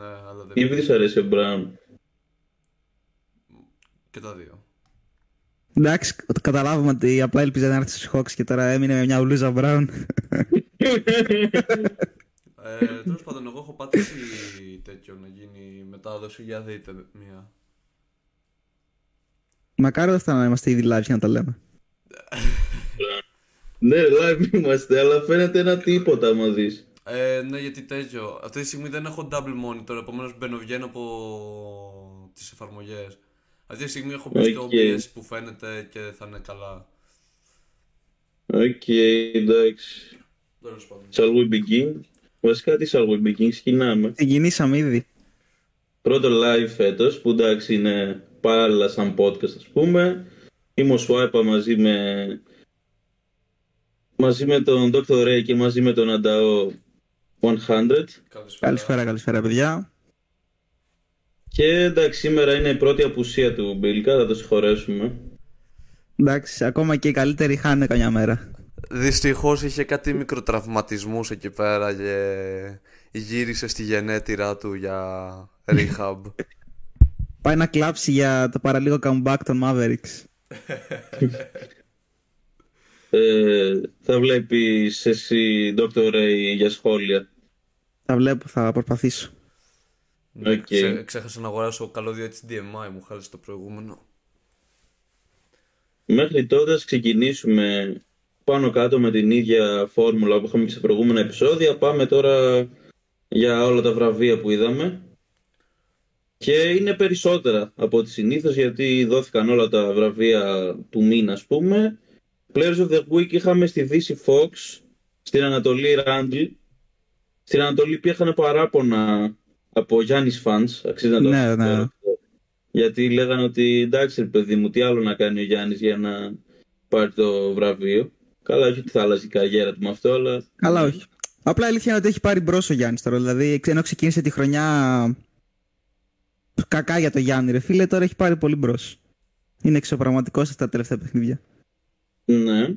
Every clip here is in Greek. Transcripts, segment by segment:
Ναι, αλλά δεν. Ή επειδή σου αρέσει ο Μπράουν. Και τα δύο. Εντάξει, το καταλάβουμε ότι απλά έλπιζε να έρθει στους Hawks και τώρα έμεινε με μια ουλούζα Brown. Ε, Τέλος πάντων, εγώ έχω πατήσει τέτοιο να γίνει μετάδοση. Για δείτε μία. Μακάρι δεν φτάνει να είμαστε ήδη live για να τα λέμε. ναι, live είμαστε, αλλά φαίνεται ένα τίποτα άμα δεις. Ε, ναι, γιατί τέτοιο. Αυτή τη στιγμή δεν έχω double monitor, επομένως μπαίνω βγαίνω από τις εφαρμογές. Αυτή τη στιγμή έχω μπει στο Οκ. OBS που φαίνεται και θα είναι καλά. Οκ, εντάξει. Τέλος πάντων. Shall we begin? Βασικά τι shall we begin, ξεκινάμε. Ξεκινήσαμε ήδη. Πρώτο live φέτος, που εντάξει είναι παράλληλα σαν podcast ας πούμε. Είμαι ο Swipe μαζί με... Μαζί με τον Dr. Ray και μαζί με τον Ανταό 100. Καλησπέρα. Καλησπέρα, καλησπέρα, παιδιά. Και εντάξει, σήμερα είναι η πρώτη απουσία του Μπίλκα, θα το συγχωρέσουμε. Εντάξει, ακόμα και οι καλύτεροι χάνε καμιά μέρα. Δυστυχώς είχε κάτι μικροτραυματισμούς εκεί πέρα και γύρισε στη γενέτειρά του για rehab. Πάει να κλάψει για το παραλίγο comeback των Mavericks. Ε, θα βλέπεις εσύ, Dr. Ray, για σχόλια. Θα βλέπω, θα προσπαθήσω. Ναι, Οκ. ξέ- ξέχασα να αγοράσω καλώδιο HDMI, μου χάλασε το προηγούμενο. Μέχρι τότε ας ξεκινήσουμε πάνω κάτω με την ίδια φόρμουλα που είχαμε και σε προηγούμενα επεισόδια. Πάμε τώρα για όλα τα βραβεία που είδαμε. Και είναι περισσότερα από ό,τι συνήθως γιατί δόθηκαν όλα τα βραβεία του μήνα ας πούμε. Players of the Week είχαμε στη Δύση Fox, στην Ανατολή Randall. Στην Ανατολή υπήρχαν παράπονα από Γιάννης fans, αξίζει να το Ναι, αναφέρω ναι. αυτό. Γιατί λέγανε ότι εντάξει ρε παιδί μου, τι άλλο να κάνει ο Γιάννης για να πάρει το βραβείο. Καλά, όχι ότι θα άλλαζε η καριέρα του με αυτό, αλλά Καλά, όχι. Απλά η αλήθεια είναι ότι έχει πάρει μπρος ο Γιάννης τώρα. Δηλαδή, ενώ ξεκίνησε τη χρονιά κακά για το Γιάννη, ρε φίλε, τώρα έχει πάρει πολύ μπρος. Είναι εξωπραγματικός αυτά τα τελευταία παιχνίδια. ναι.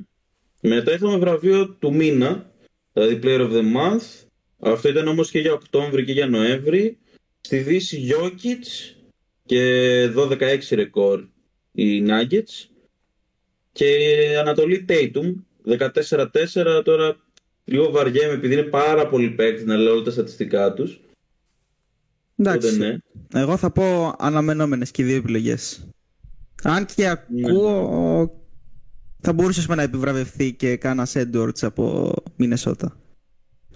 Μετά είχαμε βραβείο του μήνα, δηλαδή Player of the Month. Αυτό ήταν όμως και για Οκτώβρη και για Νοέμβρη. Στη Δύση Jokic και 12-6 ρεκόρ οι Nuggets. Και Ανατολή Tatum 14-4 τώρα λίγο βαριέμαι επειδή είναι πάρα πολύ παίκτης να λέω όλα τα στατιστικά τους. Εντάξει. Οπότε ναι. Εγώ θα πω αναμενόμενες και οι δύο επιλογές. Αν και ακούω, θα μπορούσε ας πούμε, να επιβραβευθεί και κάνα Edwards από Μινεσότα.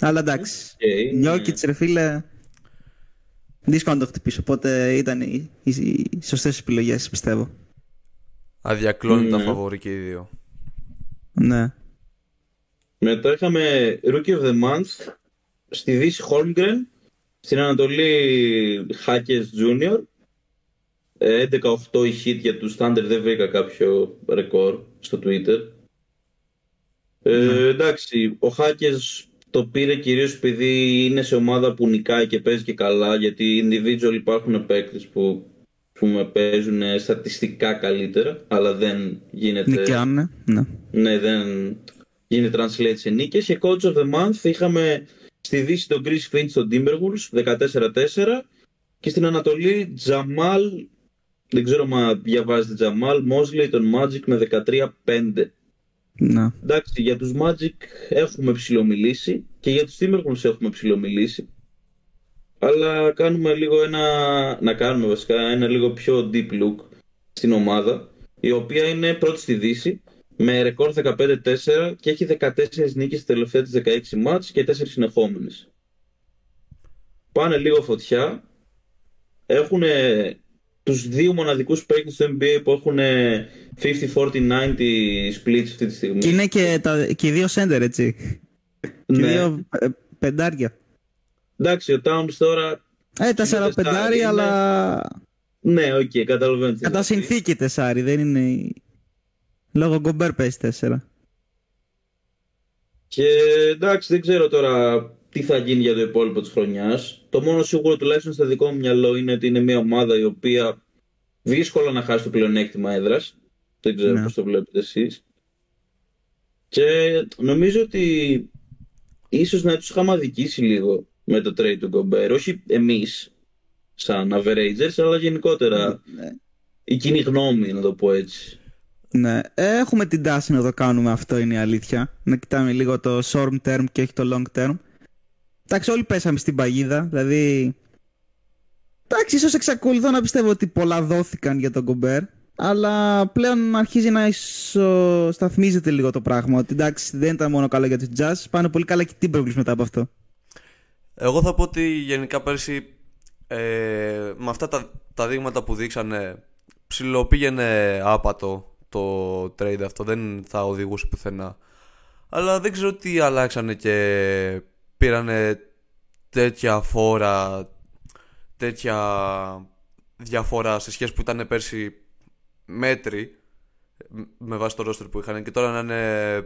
Αλλά εντάξει. Οκ, ναι. Γιόκιτς ρε φίλε, δύσκολο να το χτυπήσω. Οπότε ήταν οι, οι, οι σωστές επιλογές πιστεύω. Αδιακλόνητα Ναι. φαβορί και οι δύο. Ναι. Μετά είχαμε Rookie of the Month στη Δύση Holmgren, στην Ανατολή Hackers Junior. Ε, 11-8 η hit για τους Thunder, δεν βρήκα κάποιο ρεκόρ στο Twitter. Ε, εντάξει, ο Hackers το πήρε κυρίως επειδή είναι σε ομάδα που νικάει και παίζει και καλά, γιατί individual υπάρχουν παίκτες που που με παίζουν στατιστικά καλύτερα, αλλά δεν γίνεται... Νικιάνε. Ναι. Ναι, δεν γίνεται translate σε νίκες. Και coach of the month είχαμε στη Δύση τον Chris Finch στον Timberwolves 14-4 και στην Ανατολή Jamal, δεν ξέρω μα διαβάζετε Jamal, Mosley τον Magic με 13-5. Ναι. Εντάξει, για τους Magic έχουμε ψηλομιλήσει και για τους Timberwolves έχουμε ψηλομιλήσει. Αλλά κάνουμε λίγο ένα, να κάνουμε βασικά ένα λίγο πιο deep look στην ομάδα, η οποία είναι πρώτη στη Δύση, με ρεκόρ 15-4 και έχει 14 νίκες στις τελευταίες 16 μάτς και 4 συνεχόμενες. Πάνε λίγο φωτιά, έχουν τους δύο μοναδικούς παίκτες του NBA που έχουν 50-40-90 splits αυτή τη στιγμή. Και είναι και, τα, και οι δύο center, έτσι. Και οι Ναι. δύο ε, πεντάρια. Εντάξει, ο Towns τώρα. Ε, τέσσερα Είναι τεσσάρι, πεντάρι, είναι- αλλά Ναι, οκ, καταλαβαίνω. τι κατά θες να πεις. συνθήκη τεσσάρι, δεν είναι... Λόγω Γκομπέρ παίζει τέσσερα. Και εντάξει, δεν ξέρω τώρα τι θα γίνει για το υπόλοιπο της χρονιάς. Το μόνο σίγουρο τουλάχιστον στο δικό μου μυαλό είναι ότι είναι μια ομάδα η οποία δύσκολα να χάσει το πλεονέκτημα έδρας. Δεν ξέρω Ναι. πώς το βλέπετε εσείς. Και νομίζω ότι ίσως να τους είχαμε αδικήσει λίγο με το trade του Γκομπέρ. Όχι εμείς, σαν averagers, αλλά γενικότερα Ναι. η κοινή γνώμη, να το πω έτσι. Ναι, έχουμε την τάση να το κάνουμε αυτό είναι η αλήθεια. Να κοιτάμε λίγο το short term και όχι το long term. Εντάξει, όλοι πέσαμε στην παγίδα, δηλαδή... Εντάξει, ίσως εξακολουθώ να πιστεύω ότι πολλά δόθηκαν για τον Κομπέρ, αλλά πλέον αρχίζει να ισοσταθμίζεται λίγο το πράγμα. Ότι εντάξει, δεν ήταν μόνο καλό για τους Jazz, πάνε πολύ καλά και την Timberwolves μετά από αυτό. Εγώ θα πω ότι γενικά πέρσι ε, με αυτά τα, τα δείγματα που δείξανε ψιλοπήγαινε άπατο το trade αυτό, δεν θα οδηγούσε πουθενά. Αλλά δεν ξέρω τι αλλάξανε και πήρανε τέτοια φόρα, τέτοια διαφορά σε σχέση που ήταν πέρσι μέτρη με βάση το roster που είχαν και τώρα να είναι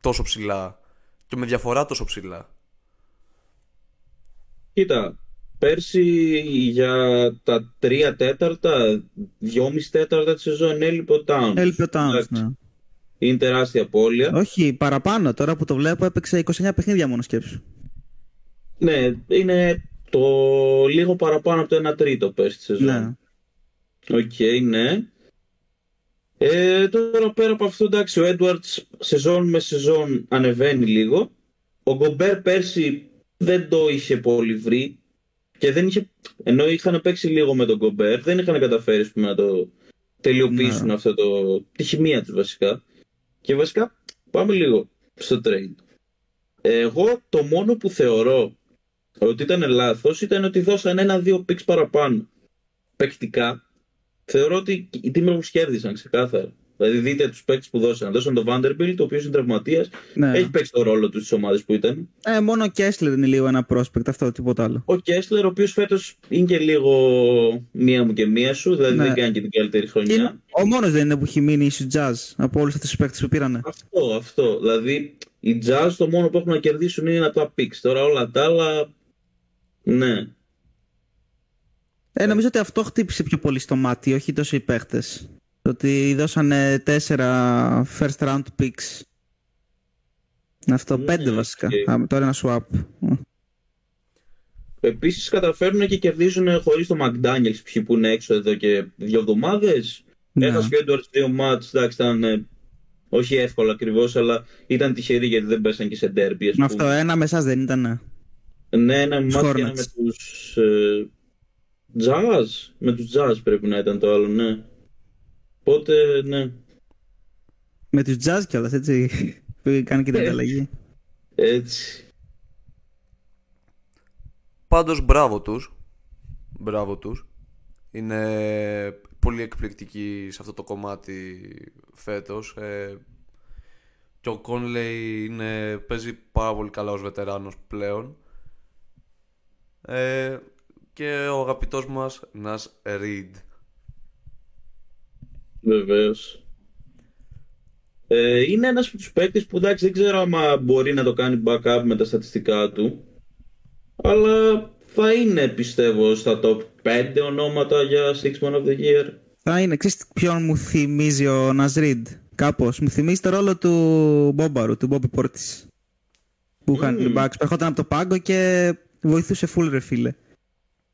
τόσο ψηλά και με διαφορά τόσο ψηλά. Κοίτα, πέρσι για τα τρία τέταρτα, δυόμιση τέταρτα της σεζόν έλειπε ο Towns. Έλειπε ο Towns, Εντάξει. ναι. Είναι τεράστια απώλεια. Όχι, παραπάνω. Τώρα που το βλέπω έπαιξε 29 παιχνίδια μόνο σκέψου. Ναι, είναι το λίγο παραπάνω από το 1 τρίτο πέρσι τη σεζόν. Ναι. Οκ, ναι. Ε, τώρα πέρα από αυτό, εντάξει, ο Edwards σεζόν με σεζόν ανεβαίνει λίγο. Ο Γκομπέρ πέρσι δεν το είχε πολύ βρει και δεν είχε, ενώ είχαν παίξει λίγο με τον Γκομπέρ, δεν είχαν καταφέρει ας πούμε, να το τελειοποιήσουν Ναι. αυτό το, τη χημεία τους βασικά. Και βασικά πάμε λίγο στο trade. Εγώ το μόνο που θεωρώ ότι ήταν λάθος ήταν ότι δώσαν ένα-δύο picks παραπάνω. Παικτικά θεωρώ ότι οι Timberwolves κέρδισαν ξεκάθαρα. Δηλαδή δείτε τους παίκτες που δώσαν. Δώσαν τον Vanderbilt, ο οποίος είναι τραυματίας. ναι. Έχει παίξει το ρόλο του στις ομάδες που ήταν. Ε, μόνο ο Κέσλερ είναι λίγο ένα prospect, αυτό τίποτα άλλο. Ο Κέσλερ, ο οποίος φέτος είναι και λίγο μία μου και μία σου, δηλαδή Ναι. δεν κάνει και την καλύτερη χρονιά. Είναι, ο μόνος δεν είναι που έχει μείνει στου Jazz από όλους αυτούς τους παίκτες που πήρανε. Αυτό, αυτό. Δηλαδή, οι Jazz το μόνο που έχουν να κερδίσουν είναι από τα picks. Τώρα όλα τα άλλα, ναι. Ε, νομίζω ότι αυτό χτύπησε πιο πολύ στο μάτι, όχι τόσο οι παίχτες. Το ότι δώσανε τέσσερα first round picks. Αυτό, Ναι, πέντε βασικά. οκ. Α, τώρα ένα swap. Επίσης καταφέρνουν και κερδίζουν χωρίς το McDaniels ποιοι που είναι έξω εδώ και δύο εβδομάδες. Ναι. Έχασε και ο Edwards δύο ματς, εντάξει ήταν ε, όχι εύκολο ακριβώς, αλλά ήταν τυχεροί γιατί δεν πέσαν και σε ντέρμπι. ας Με πούμε. αυτό, ένα με εσάς δεν ήταν. ε. Ναι, ένα Τους μάτς και ένα Hornets. με τους ε, Jazz. Με τους Jazz πρέπει να ήταν το άλλο, ναι. Οπότε, ναι. Με τους Jazz κιόλας, έτσι. που κάνει και την Ε. ανταλλαγή. Έτσι. Πάντως μπράβο τους. Μπράβο τους. Είναι πολύ εκπληκτικοί σε αυτό το κομμάτι φέτος. Ε, και ο Κόνλεϊ είναι, παίζει πάρα πολύ καλά ως βετεράνος πλέον. Ε, και ο αγαπητός μας Νας Ριντ. Βεβαίως. Ε, είναι ένας από τους παίκτες που εντάξει δεν ξέρω άμα μπορεί να το κάνει backup με τα στατιστικά του. Αλλά θα είναι πιστεύω στα top 5 ονόματα για Six Man of the Year. Θα είναι, ξέρεις ποιον μου θυμίζει ο Naz Reid. Κάπως, μου θυμίζει το ρόλο του Μπόμπαρου, του Μπόμπι Πόρτις. Που είχαν Μμμ. mm. Bucks, ερχόταν από το πάγκο και βοηθούσε full ρε φίλε.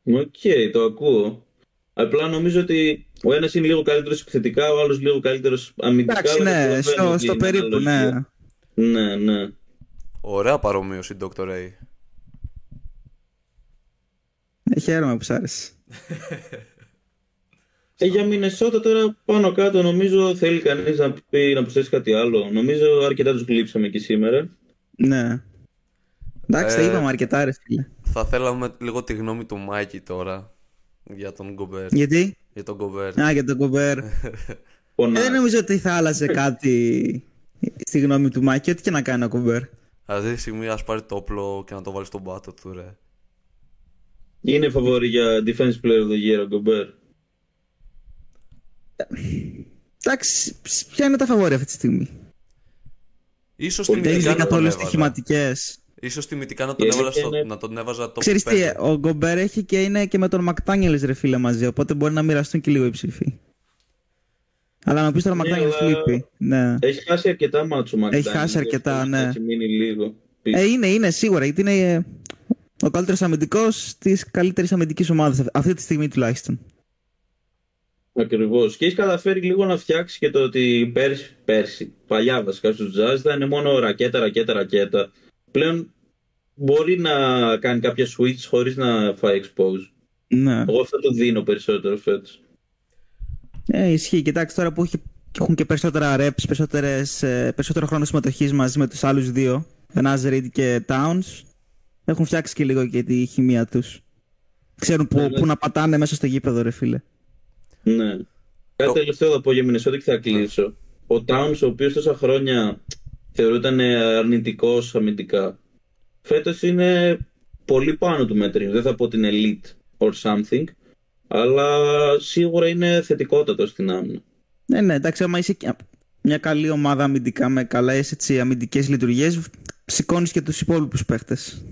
Οκ, το ακούω. Απλά νομίζω ότι ο ένας είναι λίγο καλύτερος επιθετικά, ο άλλος λίγο καλύτερος αμυντικά. Εντάξει, αλλά ναι, καταλαβαίνω στο, ότι στο είναι περίπου, ναι. αναλογία. Ναι, ναι. Ωραία παρομοίωση, Dr. Ray. Ε, χαίρομαι που σ' άρεσε. Ε, για Μινεσότα τώρα πάνω κάτω νομίζω θέλει κανείς να, πει, να προσθέσει κάτι άλλο. Νομίζω αρκετά τους γλύψαμε και σήμερα. Ναι. Εντάξει, τα Ε, είπαμε αρκετά ρε φίλε. Θα θέλαμε λίγο τη γνώμη του Μάικη τώρα για τον Γκομπέρ. Γιατί; Για τον Γκομπέρ. Α, για τον Κομπέρ. Πονά. Ε, δεν νομίζω ότι θα άλλαζε κάτι στη γνώμη του Μάκη, ό,τι και να κάνει ο Κομπέρ. Δηλαδή, τη στιγμή ας πάρει το όπλο και να το βάλει στον πάτο του, ρε. Είναι φαβόρη για Defense Player of the Year ο Γκομπέρ. Εντάξει, ποια είναι τα φαβόρια αυτή τη στιγμή; Ίσως Πολύ Δεν έχει τιμητικά δει να τον καθόλου έβαζα. Στοιχηματικέ. Ίσως τιμητικά να τον, Είναι έβαζα και στο, είναι- να τον έβαζα το Ξέρεις τι, ο Γκομπέρ έχει και είναι και με τον Μακτάνιελς ρε φίλε μαζί, οπότε μπορεί να μοιραστούν και λίγο οι ψήφοι. Αλλά να πεις τώρα Ναι, Μακτάνιελς αλλά- λείπει. Ναι. Έχει χάσει αρκετά μάτσο ο Έχει McDaniel, χάσει αρκετά, έχει ναι. μείνει λίγο. πίσω. Ε, είναι, είναι σίγουρα, γιατί είναι. ο καλύτερος αμυντικός της καλύτερης αμυντικής ομάδας, αυτή τη στιγμή τουλάχιστον. Ακριβώς. Και έχει καταφέρει λίγο να φτιάξει και το ότι πέρσι, πέρσι παλιά βασικά στους Jazz ήταν μόνο ρακέτα, ρακέτα, ρακέτα. Πλέον μπορεί να κάνει κάποια switch χωρίς να φάει expose. Ναι. Εγώ αυτό το δίνω περισσότερο φέτος. Ε, ισχύει. Κοιτάξτε τώρα που έχει, έχουν και περισσότερα reps, περισσότερες, ε, περισσότερο χρόνο συμμετοχής μαζί με τους άλλους δύο, Nazrid και Towns, έχουν φτιάξει και λίγο και τη χημεία τους. Ξέρουν που, Ναι, ναι. που να πατάνε μέσα στο γήπεδο, ρε φίλε. Ναι. Κάτι Το- τελευταίο θα πω για Μινεσότα και θα κλείσω. Ο Towns, ο οποίος τόσα χρόνια θεωρούταν αρνητικός αμυντικά, φέτος είναι πολύ πάνω του μέτρη. Δεν θα πω την elite or something, αλλά σίγουρα είναι θετικότατο στην άμυνα. Ναι, ναι, εντάξει, άμα είσαι και μια καλή ομάδα αμυντικά με καλές αμυντικές λειτουργίες, σηκώνεις και τους υπόλοιπους παίχτες.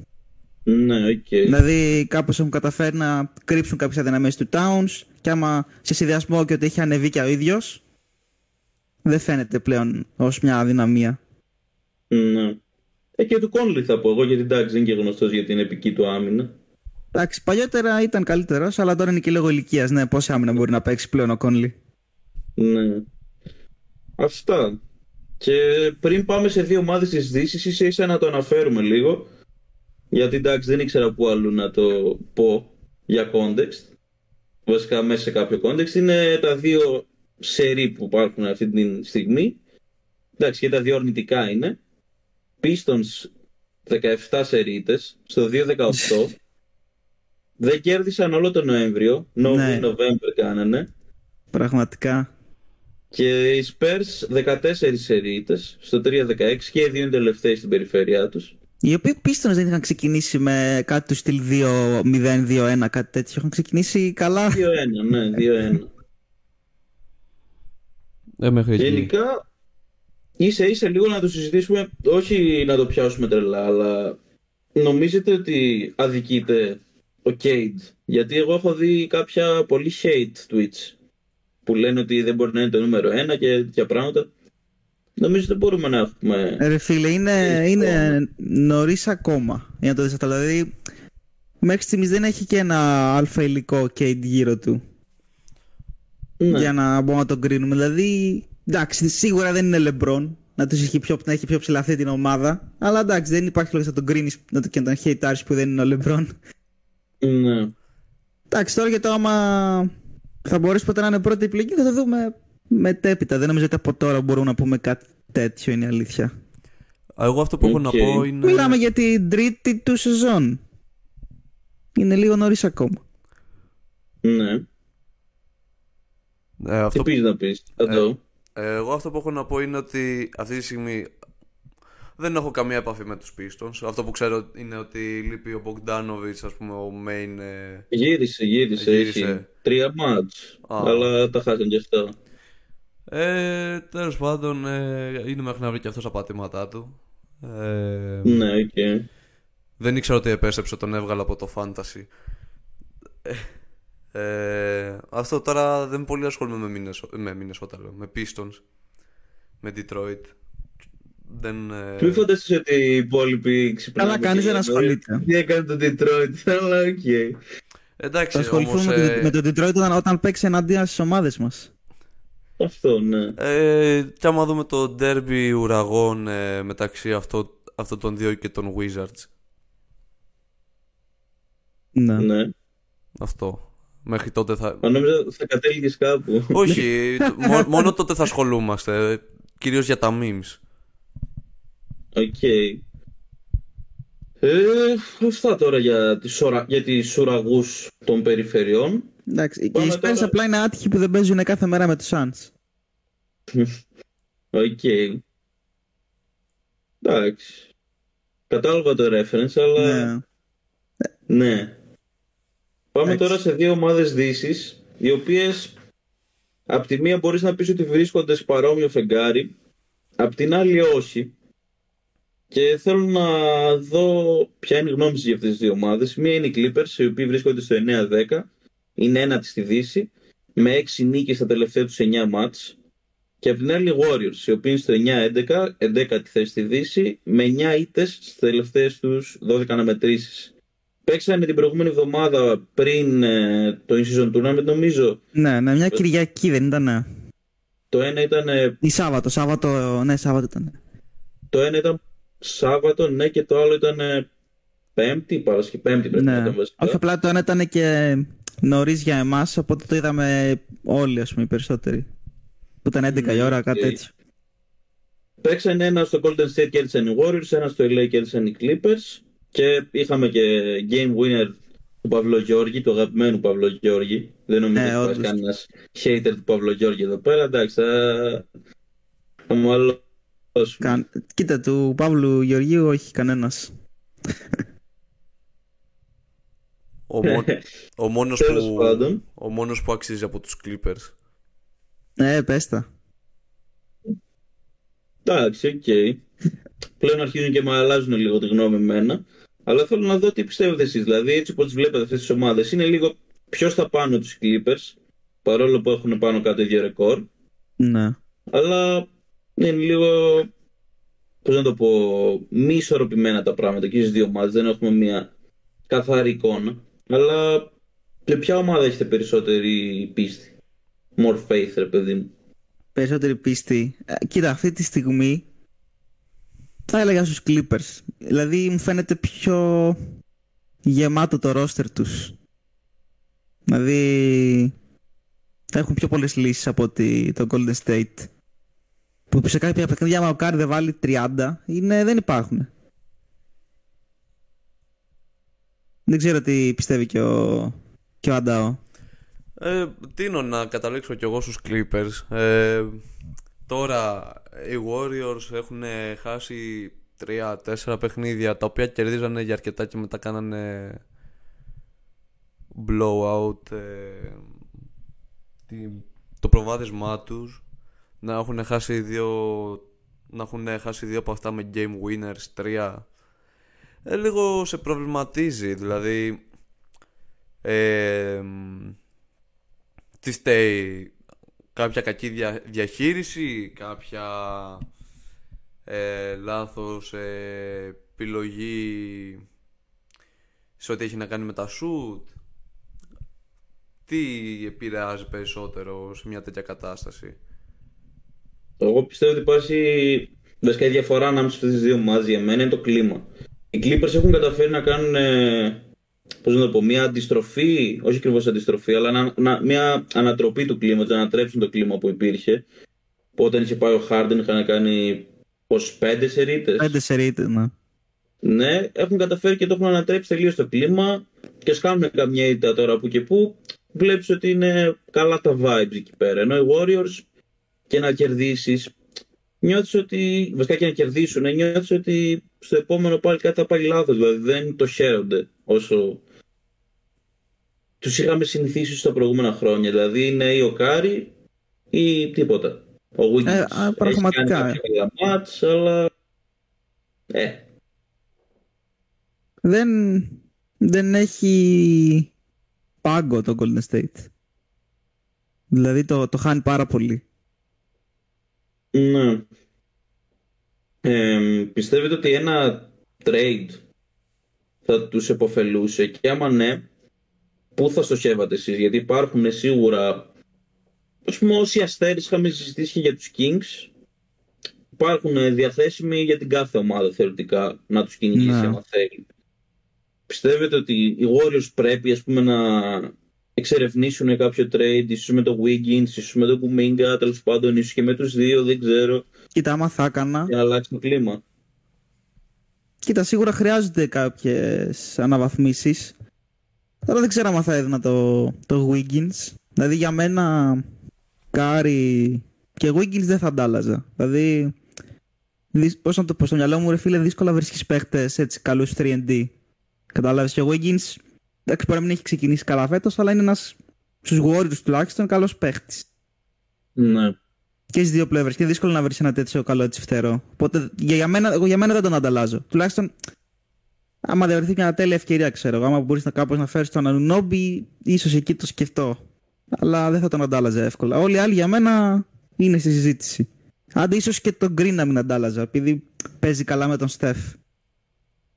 Ναι, οκ. Δηλαδή, κάπως έχουν καταφέρει να κρύψουν κάποιες αδυναμίες του Towns και άμα σε συνδυασμό και ότι έχει ανεβεί και ο ίδιος, δεν φαίνεται πλέον ως μια αδυναμία. Ναι. Ε, και του Κόνλι θα πω εγώ, γιατί εντάξει δεν είναι και γνωστός για την επική του άμυνα. Εντάξει, παλιότερα ήταν καλύτερος, αλλά τώρα είναι και λόγω ηλικίας. Ναι, πόση άμυνα μπορεί να παίξει πλέον ο Κόνλι. Ναι. Αυτά. Και πριν πάμε σε δύο ομάδες της Δύσης, ίσα ίσα να το αναφέρουμε λίγο. Γιατί εντάξει δεν ήξερα πού αλλού να το πω για context. Βασικά μέσα σε κάποιο context. Είναι τα δύο σερί που υπάρχουν αυτή τη στιγμή. Εντάξει και τα δύο αρνητικά είναι. Pistons 17 σερίτες στο 2-18. δεν κέρδισαν όλο τον Νοέμβριο. No Ναι. win November κάνανε. Πραγματικά. Και οι Spurs 14 σερίτες στο 3-16 και οι δύο είναι τελευταίοι στην περιφέρειά τους. Οι οποίοι πίστων δεν είχαν ξεκινήσει με κάτι του στυλ 2-0-2-1, κάτι τέτοιο. Είχαν ξεκινήσει καλά. 2-1, ναι, 2-1. Ε, μέχρι εκεί. Γενικά, ίσα ίσα λίγο να το συζητήσουμε, όχι να το πιάσουμε τρελά, αλλά νομίζετε ότι αδικείται ο Cade. Γιατί εγώ έχω δει κάποια πολύ hate tweets που λένε ότι δεν μπορεί να είναι το νούμερο 1 και τέτοια πράγματα. Νομίζω ότι μπορούμε να έχουμε. Ρε φίλε, είναι, Έχει είναι νωρίς ακόμα για να το δεις αυτό. Δηλαδή, μέχρι στιγμής δεν έχει και ένα αλφα υλικό Kate γύρω του Ναι. για να μπορούμε να τον κρίνουμε. Δηλαδή, εντάξει, σίγουρα δεν είναι LeBron να, τους έχει πιο, να έχει πιο ψηλά αυτή την ομάδα. Αλλά εντάξει, δεν υπάρχει λόγος να τον κρίνεις να το, και να τον χαιτάρει που δεν είναι ο LeBron. ναι. Εντάξει, τώρα για το άμα θα μπορέσει ποτέ να είναι πρώτη επιλογή θα το δούμε μετέπειτα. Δεν νομίζω ότι από τώρα μπορούμε να πούμε κάτι τέτοιο, είναι η αλήθεια. Α, Εγώ αυτό που έχω να Οκ. πω είναι. Μιλάμε για την τρίτη του σεζόν. Είναι λίγο νωρίς ακόμα. Ναι. Ε, αυτό Τι πεις να πεις. Εδώ. Ε, εγώ αυτό που έχω να πω είναι ότι αυτή τη στιγμή δεν έχω καμία επαφή με τους Pistons. Αυτό που ξέρω είναι ότι λείπει ο Bogdanovic, ας πούμε, ο main... ε, Γύρισε, γύρισε. Γύρισε. Έχει τρία μάτς. Α. Αλλά τα χάσαν και αυτά. Ε, τέλος πάντων, ε, είναι μέχρι να βρει και αυτός τα πατήματά του. Ε, Ναι, οκ. Δεν ήξερα ότι επέστρεψε, τον έβγαλα από το fantasy. Ε, ε, αυτό τώρα δεν πολύ ασχολούμαι με Minnesota, με, Minnesota, λέω, με Pistons, με Detroit. Δεν, ε, Μην φανταστείς ότι οι υπόλοιποι ξυπνάνε. Καλά, κανείς και δεν λένε, ασχολείται. Τι έκανε το Detroit, αλλά οκ. εντάξει, Θα ασχοληθούμε όμως, με, ε, το, με το Detroit όταν, όταν παίξει εναντίον στις ομάδες μας. Αυτό, ναι. Ε, και άμα δούμε το ντέρμπι ουραγών ε, μεταξύ αυτό, αυτών των δύο και των Wizards. Ναι. ναι. Αυτό. Μέχρι τότε θα. Μα νόμιζα θα κατέληγες κάπου. Όχι, το- μό- μόνο τότε θα ασχολούμαστε. Κυρίως για τα memes. Οκ. Ε, αυτά τώρα για τις, ωρα... για τις ουραγούς των περιφερειών. Εντάξει, και Πάμε οι Spurs τώρα. απλά είναι άτυχοι που δεν παίζουν κάθε μέρα με τους Suns. Οκ. Εντάξει. Κατάλαβα το reference, αλλά... Ναι. Ναι. Πάμε Εντάξει. τώρα σε δύο ομάδες Δύσης, οι οποίες απ' τη μία μπορείς να πεις ότι βρίσκονται σε παρόμοιο φεγγάρι, απ' την άλλη όχι. Και θέλω να δω ποια είναι η γνώμη σας για αυτές τις δύο ομάδες. Μία είναι οι Clippers, οι οποίοι βρίσκονται στο 9-10, είναι ένατη στη Δύση, με 6 νίκες στα τελευταία τους 9 μάτς. Και απ' την άλλη οι Warriors, οι οποίοι είναι στο 9-11, 11η θέση στη Δύση, με 9 ήττες στις τελευταίες τους 12 αναμετρήσεις. Παίξανε την προηγούμενη εβδομάδα πριν ε, το in-season tournament νομίζω. Ναι, ναι, μια Κυριακή δεν ήταν. Το ένα ήταν, ε, Ή Σάββατο, Σάββατο, ναι, Σάββατο ήταν. το ένα ήταν Σάββατο, ναι, και το άλλο ήταν ε, Πέμπτη, Παρασκευή, Πέμπτη πρέπει να Ναι. ήταν βασικά. Όχι, απλά το ένα ήταν και νωρίς για εμάς, οπότε το είδαμε όλοι, ας πούμε, οι περισσότεροι. Που ήταν 11 η ώρα, κάτι οκ. έτσι. Παίξανε ένα στο Golden State και νίκησαν οι Warriors, ένα στο LA και νίκησαν οι Clippers και είχαμε και game winner του Παύλο Γιώργη, του αγαπημένου Παύλο Γιώργη. Δεν νομίζω Ναι, ότι υπάρχει όντως. κανένας hater του Παύλο Γιώργη εδώ πέρα. Εντάξει, θα, θα μαλώσουμε. Κα... Κοίτα, του Παύλου Γεωργίου όχι κανένας. Ο, μό- ο, μόνος Τέλος που, πάντων. ο μόνος που αξίζει από τους Clippers. Ε, πες τα. Εντάξει, οκ. Πλέον αρχίζουν και με αλλάζουν λίγο τη γνώμη εμένα. Αλλά θέλω να δω τι πιστεύετε εσείς. Δηλαδή, έτσι όπως τις βλέπετε αυτές τις ομάδες, είναι λίγο ποιος θα πάνω τους Clippers, παρόλο που έχουν πάνω κάτω ίδιο ρεκόρ. Ναι. Αλλά είναι λίγο, πώς να το πω, μη ισορροπημένα τα πράγματα και στις δύο ομάδες. Δεν έχουμε μια καθαρή εικόνα. Αλλά σε ποια ομάδα έχετε περισσότερη πίστη; More faith, ρε παιδί μου. Περισσότερη πίστη. Ε, κοίτα, αυτή τη στιγμή θα έλεγα στους Clippers. Δηλαδή μου φαίνεται πιο γεμάτο το roster τους. Δηλαδή έχουν πιο πολλές λύσεις από ότι το Golden State. Που σε κάποια παιχνίδια άμα ο Κάρι δεν βάλει 30, είναι, δεν υπάρχουν. Δεν ξέρω τι πιστεύει και ο, και ο Αντάο. Ε, τείνω να καταλήξω κι εγώ στους Clippers. Ε, τώρα οι Warriors έχουν χάσει 3-4 παιχνίδια τα οποία κερδίζανε για αρκετά και μετά κάνανε blowout ε, τη- το προβάδισμά τους. Να έχουν χάσει δύο να έχουν χάσει δύο από αυτά με game winners τρία. Ε, λίγο σε προβληματίζει δηλαδή ε, τι φταίει κάποια κακή δια- διαχείριση, κάποια ε, λάθος ε, επιλογή σε ό,τι έχει να κάνει με τα shoot. Τι επηρεάζει περισσότερο σε μια τέτοια κατάσταση; Εγώ πιστεύω ότι υπάρχει βασικά η διαφορά ανάμεσα στις δύο ομάδες για μένα είναι το κλίμα. Οι Clippers έχουν καταφέρει να κάνουν ε, πώς να το πω, μια αντιστροφή, όχι ακριβώς αντιστροφή, αλλά να, να- μια ανατροπή του κλίματος, να ανατρέψουν το κλίμα που υπήρχε. Που όταν είχε πάει ο Harden είχαν κάνει πως πέντε σερίτες. Πέντε σερίτε, ναι. Ναι, έχουν καταφέρει και το έχουν ανατρέψει τελείως το κλίμα και σκάνουν καμιά ήττα τώρα που και που. Βλέπεις ότι είναι καλά τα vibes εκεί πέρα. Ενώ οι Warriors και να κερδίσεις, νιώθεις ότι. Βασικά και να κερδίσουν, νιώθεις ότι στο επόμενο πάλι κάτι θα πάει λάθος. Δηλαδή δεν το χαίρονται όσο τους είχαμε συνηθίσει στα προηγούμενα χρόνια. Δηλαδή είναι ή ο Κάρι ή τίποτα. Ο Wiggins Ε, α, έχει πραγματικά. κάνει κάποια καλά ματς, αλλά. Ε, δεν, δεν έχει πάγκο το Golden State. Δηλαδή το, το χάνει πάρα πολύ. Ναι. Ε, πιστεύετε ότι ένα trade θα τους επωφελούσε; Και άμα ναι, πού θα στοχεύατε εσείς, γιατί υπάρχουν σίγουρα, ας πούμε όσοι αστέρες είχαμε συζητήσει και για τους Kings, υπάρχουν διαθέσιμοι για την κάθε ομάδα θεωρητικά να τους κυνηγήσει Ναι. άμα θέλει. Πιστεύετε ότι οι Warriors πρέπει ας πούμε να εξερευνήσουν κάποιο trade, ίσως με το Wiggins, ίσως με το Kuminga, τέλος πάντων, ίσως και με τους δύο, δεν ξέρω, Κοίτα, άμα θα έκανα. για να αλλάξει το κλίμα. Κοίτα, σίγουρα χρειάζονται κάποιες αναβαθμίσεις. Τώρα δεν ξέρω άμα θα έδινα το, το Wiggins. Δηλαδή για μένα, Κάρι και Wiggins δεν θα αντάλλαζα. Δηλαδή, δυσ- πώς να το πω, στο μυαλό μου ρε φίλε, δύσκολα βρίσκεις παίχτες έτσι καλούς 3D. Κατάλαβες και ο Wiggins, εντάξει μπορεί να μην έχει ξεκινήσει καλά φέτος, αλλά είναι ένας στους Warriors τουλάχιστον καλός παίχτης. Ναι. Και στις δύο πλευρές. Και είναι δύσκολο να βρεις ένα τέτοιο καλό έτσι φτερό. Οπότε για, για μένα, εγώ για μένα δεν τον ανταλλάζω. Τουλάχιστον άμα δεν βρεθεί μια τέλεια ευκαιρία, ξέρω εγώ. Άμα μπορείς να κάπως να φέρεις τον Ανουνόμπι, ίσως εκεί το σκεφτώ. Αλλά δεν θα τον αντάλλαζα εύκολα. Όλοι οι άλλοι για μένα είναι στη συζήτηση. Άντε ίσως και τον Green να μην αντάλλαζα, επειδή παίζει καλά με τον Στεφ.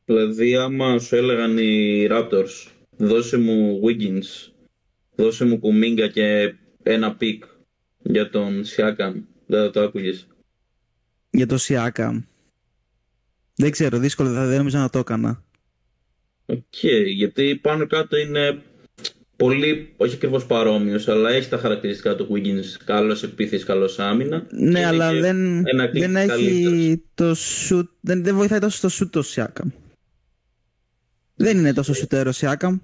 Δηλαδή, άμα σου έλεγαν οι Raptors, δώσε μου Wiggins, δώσε μου Κουμίνγκα και ένα pick για τον Siakam, δεν θα το άκουγες. Για το Siakam. Δεν ξέρω, δύσκολο, δεν νομίζω να το έκανα. Οκ, γιατί πάνω κάτω είναι πολύ, όχι ακριβώς παρόμοιος, αλλά έχει τα χαρακτηριστικά του Wiggins. Καλός επίθεση, καλός άμυνα. Ναι, Και αλλά είναι δεν, ένα κλικ δεν έχει καλύτερος. το σουτ, δεν, δεν βοηθάει τόσο στο σουτ το Siakam. Δεν είναι τόσο σουτέρ ο Siakam.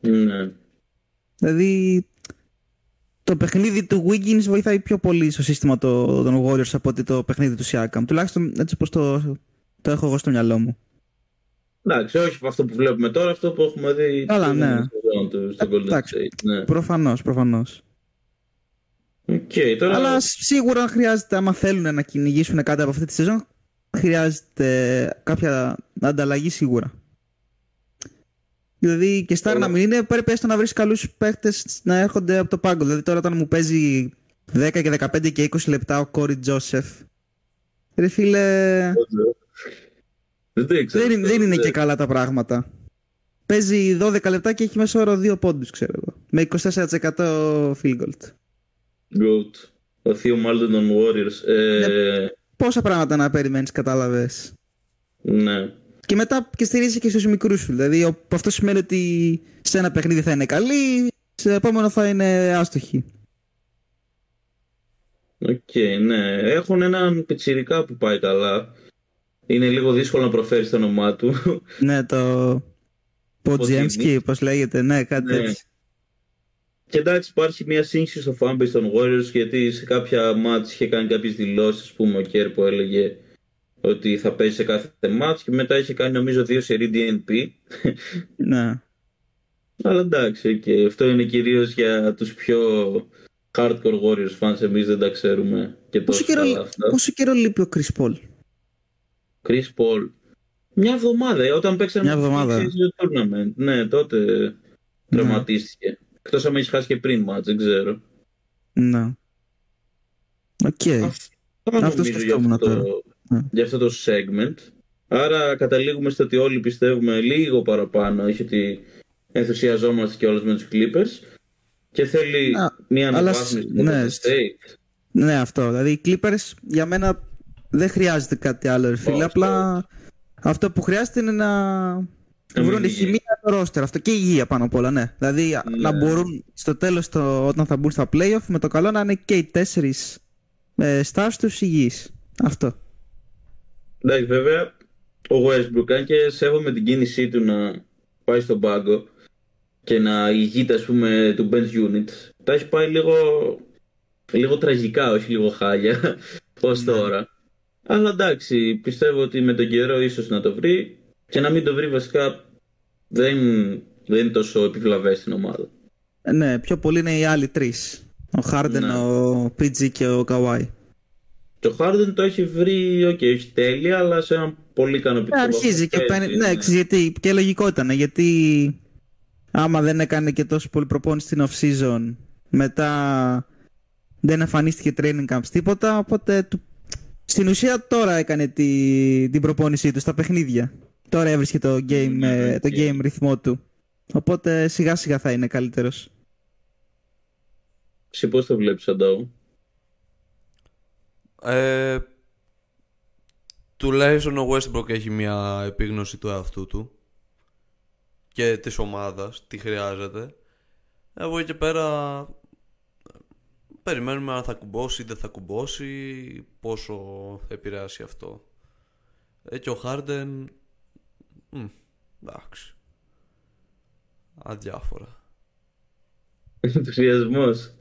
Ναι. Δηλαδή, το παιχνίδι του Wiggins βοηθάει πιο πολύ στο σύστημα το- των Warriors από ότι το παιχνίδι του Siakam. Τουλάχιστον έτσι όπως το, το έχω εγώ στο μυαλό μου. Εντάξει, όχι αυτό που βλέπουμε τώρα, αυτό που έχουμε δει Καλά, στην ναι. σεζόν του στο Golden Εντάξει. State. Ναι. Προφανώς, προφανώς. Οκ, τώρα... Αλλά σίγουρα χρειάζεται, άμα θέλουν να κυνηγήσουν κάτι από αυτή τη σεζόν, χρειάζεται κάποια ανταλλαγή σίγουρα. Δηλαδή και σταρ Όλα. να μην είναι, πρέπει έστω να βρεις καλούς παίχτες να έρχονται από το πάγκο. Δηλαδή τώρα όταν μου παίζει 10 και 15 και 20 λεπτά ο Κόρι Τζόσεφ. Ρε φίλε, Δεν το ήξερα δεν, αυτό, δεν είναι ναι. και καλά τα πράγματα. Παίζει 12 λεπτά και έχει μέσα όρο 2 πόντους, ξέρω εγώ. Με 24% field goal. Goat. Ο Θείο Μάλτον των Warriors. Ε, Πόσα πράγματα να περιμένεις, κατάλαβες. ναι. Και μετά και στηρίζει και στους μικρούς σου. Δηλαδή ο- αυτό σημαίνει ότι σε ένα παιχνίδι θα είναι καλή, σε επόμενο θα είναι άστοχη. Οκ, ναι. Έχουν έναν πιτσιρικά που πάει καλά. Είναι λίγο δύσκολο να προφέρεις το όνομά του. ναι, το Ποτζιέμσκι, πώς λέγεται, ναι, κάτι Ναι. έτσι. Και εντάξει, υπάρχει μια σύγχυση στο fanbase των Warriors γιατί σε κάποια μάτς είχε κάνει κάποιες δηλώσεις, ας πούμε, ο Κέρ που έλεγε ότι θα παίζει σε κάθε μάτς και μετά είχε κάνει νομίζω δύο σερί DNP. Ναι. Αλλά εντάξει, και αυτό είναι κυρίως για τους πιο hardcore Warriors fans, εμείς δεν τα ξέρουμε και Πόσο τόσο καιρό, καλά αυτά. πόσο καιρό λείπει ο Chris Paul; Chris Paul. Μια εβδομάδα, ε, όταν παίξαμε Μια εβδομάδα. στο tournament. Ναι, τότε Ναι. τραυματίστηκε. Εκτός αν έχει χάσει και πριν μάτς, δεν ξέρω. Ναι. Οκ. Αυτό Αυτό νομίζω για σκεφτόμουν αυτό, τώρα. το, Ναι. για αυτό το segment. Άρα καταλήγουμε στο ότι όλοι πιστεύουμε λίγο παραπάνω, όχι ότι ενθουσιαζόμαστε κιόλας με τους Clippers και θέλει Α, μια αλλά αναβάθμιση σ- του ναι, Golden State. Ναι, αυτό. Δηλαδή οι Clippers για μένα δεν χρειάζεται κάτι άλλο, ρε φίλε. Όχι, Απλά αυτό που χρειάζεται είναι να Να βρουν μην χημεία το roster. Αυτό και υγεία πάνω απ' όλα, ναι. Δηλαδή να μπορούν στο τέλος το, όταν θα μπουν στα playoff με το καλό να είναι και οι τέσσερις ε, stars τους υγιείς. Αυτό. Εντάξει, βέβαια, ο Westbrook, αν και σέβομαι την κίνησή του να πάει στον πάγκο και να ηγείται, ας πούμε, του bench unit, τα έχει πάει λίγο, λίγο τραγικά, όχι λίγο χάλια, ως τώρα. Αλλά εντάξει, πιστεύω ότι με τον καιρό ίσως να το βρει και να μην το βρει βασικά δεν, δεν είναι τόσο επιβλαβές στην ομάδα. Ε, ναι, πιο πολύ είναι οι άλλοι τρεις. Ο Harden, Ναι. ο PG και ο Kawhi. Το Harden το έχει βρει, οκ, όχι τέλεια, αλλά σε ένα πολύ ικανοποιητικό Ε, αρχίζει και βαθμό. παίρνει. Ναι, ξέρεις γιατί. Και λογικό ήταν. Γιατί άμα δεν έκανε και τόσο πολύ προπόνηση στην off season, μετά δεν εμφανίστηκε training camps τίποτα. Οπότε του- στην ουσία τώρα έκανε τη, την προπόνησή του στα παιχνίδια. Τώρα έβρισκε το game, Ναι, ε, το ok. game ρυθμό του. Οπότε σιγά σιγά θα είναι καλύτερος. Εσύ πώς το βλέπεις, Αντάου; Ε, τουλάχιστον ο Westbrook έχει μια επίγνωση του εαυτού του και της ομάδας, τι χρειάζεται. Από εκεί και πέρα περιμένουμε αν θα κουμπώσει ή δεν θα κουμπώσει, πόσο θα επηρεάσει αυτό. Ε, και ο Harden, μ, εντάξει, αδιάφορα. Ενθουσιασμός.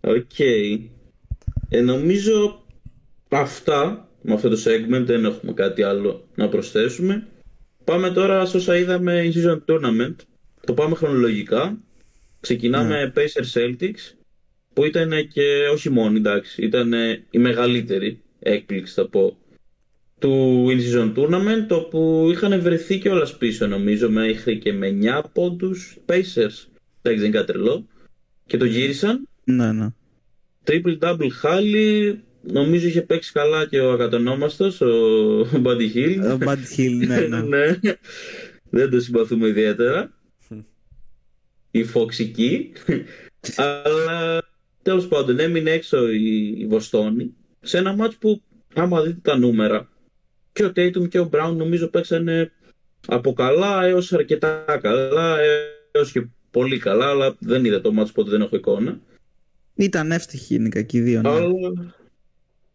Οκ. Ε, νομίζω αυτά με αυτό το segment δεν έχουμε κάτι άλλο να προσθέσουμε. Πάμε τώρα σε όσα είδαμε in season tournament. Το πάμε χρονολογικά. Ξεκινάμε Pacers Celtics που ήταν και όχι μόνο εντάξει, ήταν η μεγαλύτερη έκπληξη θα πω του in season tournament όπου είχαν βρεθεί και όλα πίσω νομίζω μέχρι και με 9 πόντους Pacers εντάξει δεν είναι κάτι τρελό και το γύρισαν Ναι, ναι. triple double χάλι νομίζω είχε παίξει καλά και ο ακατονόμαστος, ο Buddy Hill. Ο Bad Hill, ναι, ναι. ναι. Δεν το συμπαθούμε ιδιαίτερα. Η Φοξική. Αλλά τέλος πάντων έμεινε έξω η, η Βοστόνη σε ένα μάτς που άμα δείτε τα νούμερα και ο Tatum και ο Brown νομίζω παίξανε από καλά έως αρκετά καλά έως και πολύ καλά αλλά δεν είδα το μάτς οπότε δεν έχω εικόνα. Ήταν εύστοχοι γενικά και οι δύο. Ναι. Αλλά...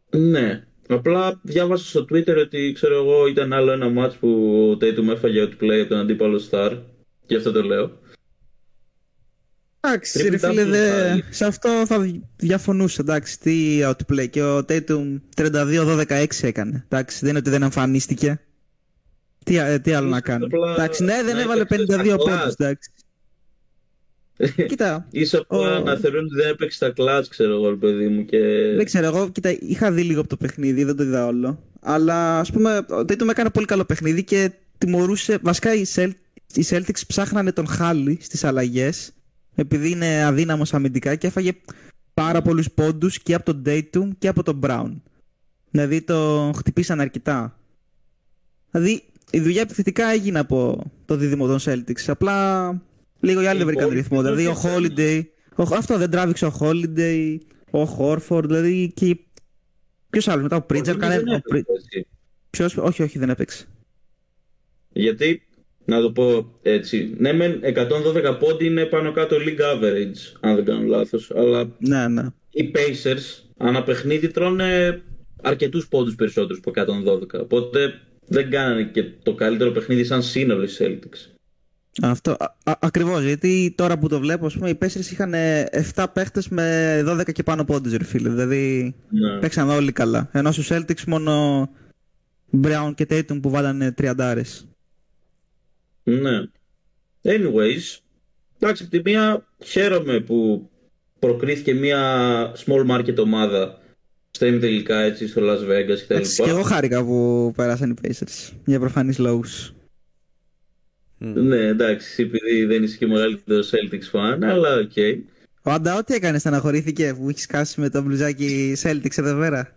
Ναι. Απλά διάβασα στο Twitter ότι ξέρω εγώ ήταν άλλο ένα match που ο Tatum έφαγε outplay από τον αντίπαλο Star. Γι' αυτό το λέω. Εντάξει, ρε Triple φίλε, double δε... πάλι. σε αυτό θα διαφωνούσα. Εντάξει, τι outplay. Και ο Tatum 32-12-6 έκανε. Εντάξει, δεν είναι ότι δεν εμφανίστηκε. Τι, ε, τι άλλο να Ίσως κάνει. απλά Εντάξει, ναι, δεν να έβαλε έπαιξε 52 στα πόντους. κλατς. Εντάξει. Κοίτα, Ίσως απλά Ο- να θεωρούν ότι δεν έπαιξε στα κλατς, ξέρω εγώ, ρε παιδί μου. Και... δεν ξέρω, εγώ κοίτα, είχα δει λίγο από το παιχνίδι, δεν το είδα όλο. Αλλά ας πούμε, ο Tatum έκανε πολύ καλό παιχνίδι και τιμωρούσε. Βασικά οι, Celt- οι Celtics ψάχνανε τον Χάλι στις αλλαγές, επειδή είναι αδύναμος αμυντικά και έφαγε πάρα πολλούς πόντους και από τον Tatum και από τον Brown. Δηλαδή το χτυπήσαν αρκετά. Δηλαδή η δουλειά επιθετικά έγινε από το δίδυμο των Celtics. Απλά λίγο οι άλλοι δεν Οι βρήκαν υπόλοιποι ρυθμό. δεν Δηλαδή ο βρήκαν. Holiday. ο- αυτό δεν τράβηξε ο Holiday, ο Horford, δηλαδή και. Ποιος άλλος μετά, ο Pritchard Δεν κανένα. έπαιξε, έτσι. Ποιο, όχι, όχι, δεν έπαιξε. Γιατί, να το πω έτσι, ναι μεν 112 πόντι είναι πάνω κάτω league average, αν δεν κάνω λάθος, αλλά Ναι, ναι. οι Pacers ανά παιχνίδι τρώνε αρκετούς πόντους περισσότερους από 112, οπότε δεν κάνανε και το καλύτερο παιχνίδι σαν σύνολο οι Celtics. Αυτό. Ακριβώς. Γιατί τώρα που το βλέπω, ας πούμε, οι Pacers είχαν 7 παίχτες με 12 και πάνω πόντους, ρε φίλε. Δηλαδή Ναι. παίξαν όλοι καλά. Ενώ στους Celtics μόνο Brown και Tatum που βάλανε τριαντάρες. Ναι. Anyways, εντάξει, από τη μία χαίρομαι που προκρίθηκε μια small market ομάδα στα ημιτελικά έτσι στο Las Vegas Εντάξει, κτλ. και εγώ χάρηκα που πέρασαν οι Pacers. Για προφανείς λόγους. Ναι, εντάξει, επειδή δεν είσαι και μεγαλύτερος Celtics fan, αλλά οκ. Ο Άντα, τι έκανες, στεναχωρήθηκε που έχεις κάτσει με το μπλουζάκι Celtics εδώ πέρα;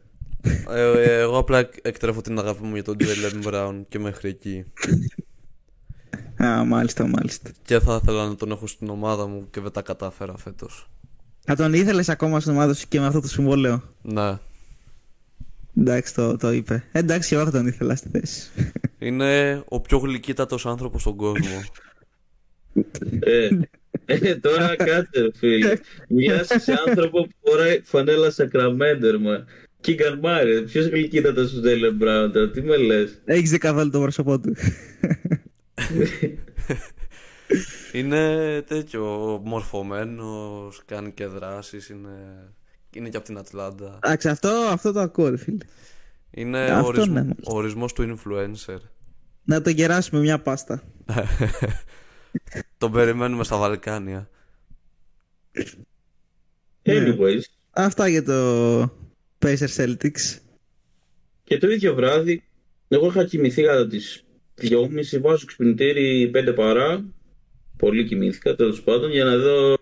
Ε, ε, εγώ απλά εκτρέφω την αγάπη μου για τον Jalen Brown και μέχρι εκεί. Α, μάλιστα, μάλιστα. Και θα ήθελα να τον έχω στην ομάδα μου και δεν τα κατάφερα φέτος. Θα τον ήθελες ακόμα στην ομάδα σου και με αυτό το συμβόλαιο; Ναι. Εντάξει, το, το είπε. Ε, εντάξει, και εγώ θα τον ήθελα στη θέση. Είναι ο πιο γλυκύτατος άνθρωπος στον κόσμο. Ε, ε, τώρα κάτσε, ρε φίλε. Μοιάζεις σε άνθρωπο που φοράει φανέλα Σακραμέντερμα. Κίγκαν Μάρι, ποιος γλυκύτατος του Τζέιλεν Μπράουν τώρα, τι με λες; Έχεις δει καθόλου το πρόσωπό του. είναι τέτοιο μορφωμένος, κάνει και δράσεις, είναι, είναι και από την Ατλάντα. Εντάξει, αυτό, αυτό το ακούω, ρε φίλε. Είναι Αυτό ο, ορισμ- ναι, μάλιστα. ο ορισμός του influencer. Να τον κεράσουμε μια πάστα. Τον περιμένουμε στα Βαλκάνια. Anyways, Αυτά για το Pacers Celtics. και το ίδιο βράδυ, εγώ είχα κοιμηθεί κατά τις 2.30, βάζω ξυπνητήρι 5 παρά. Πολύ κοιμήθηκα τέλος πάντων για να δω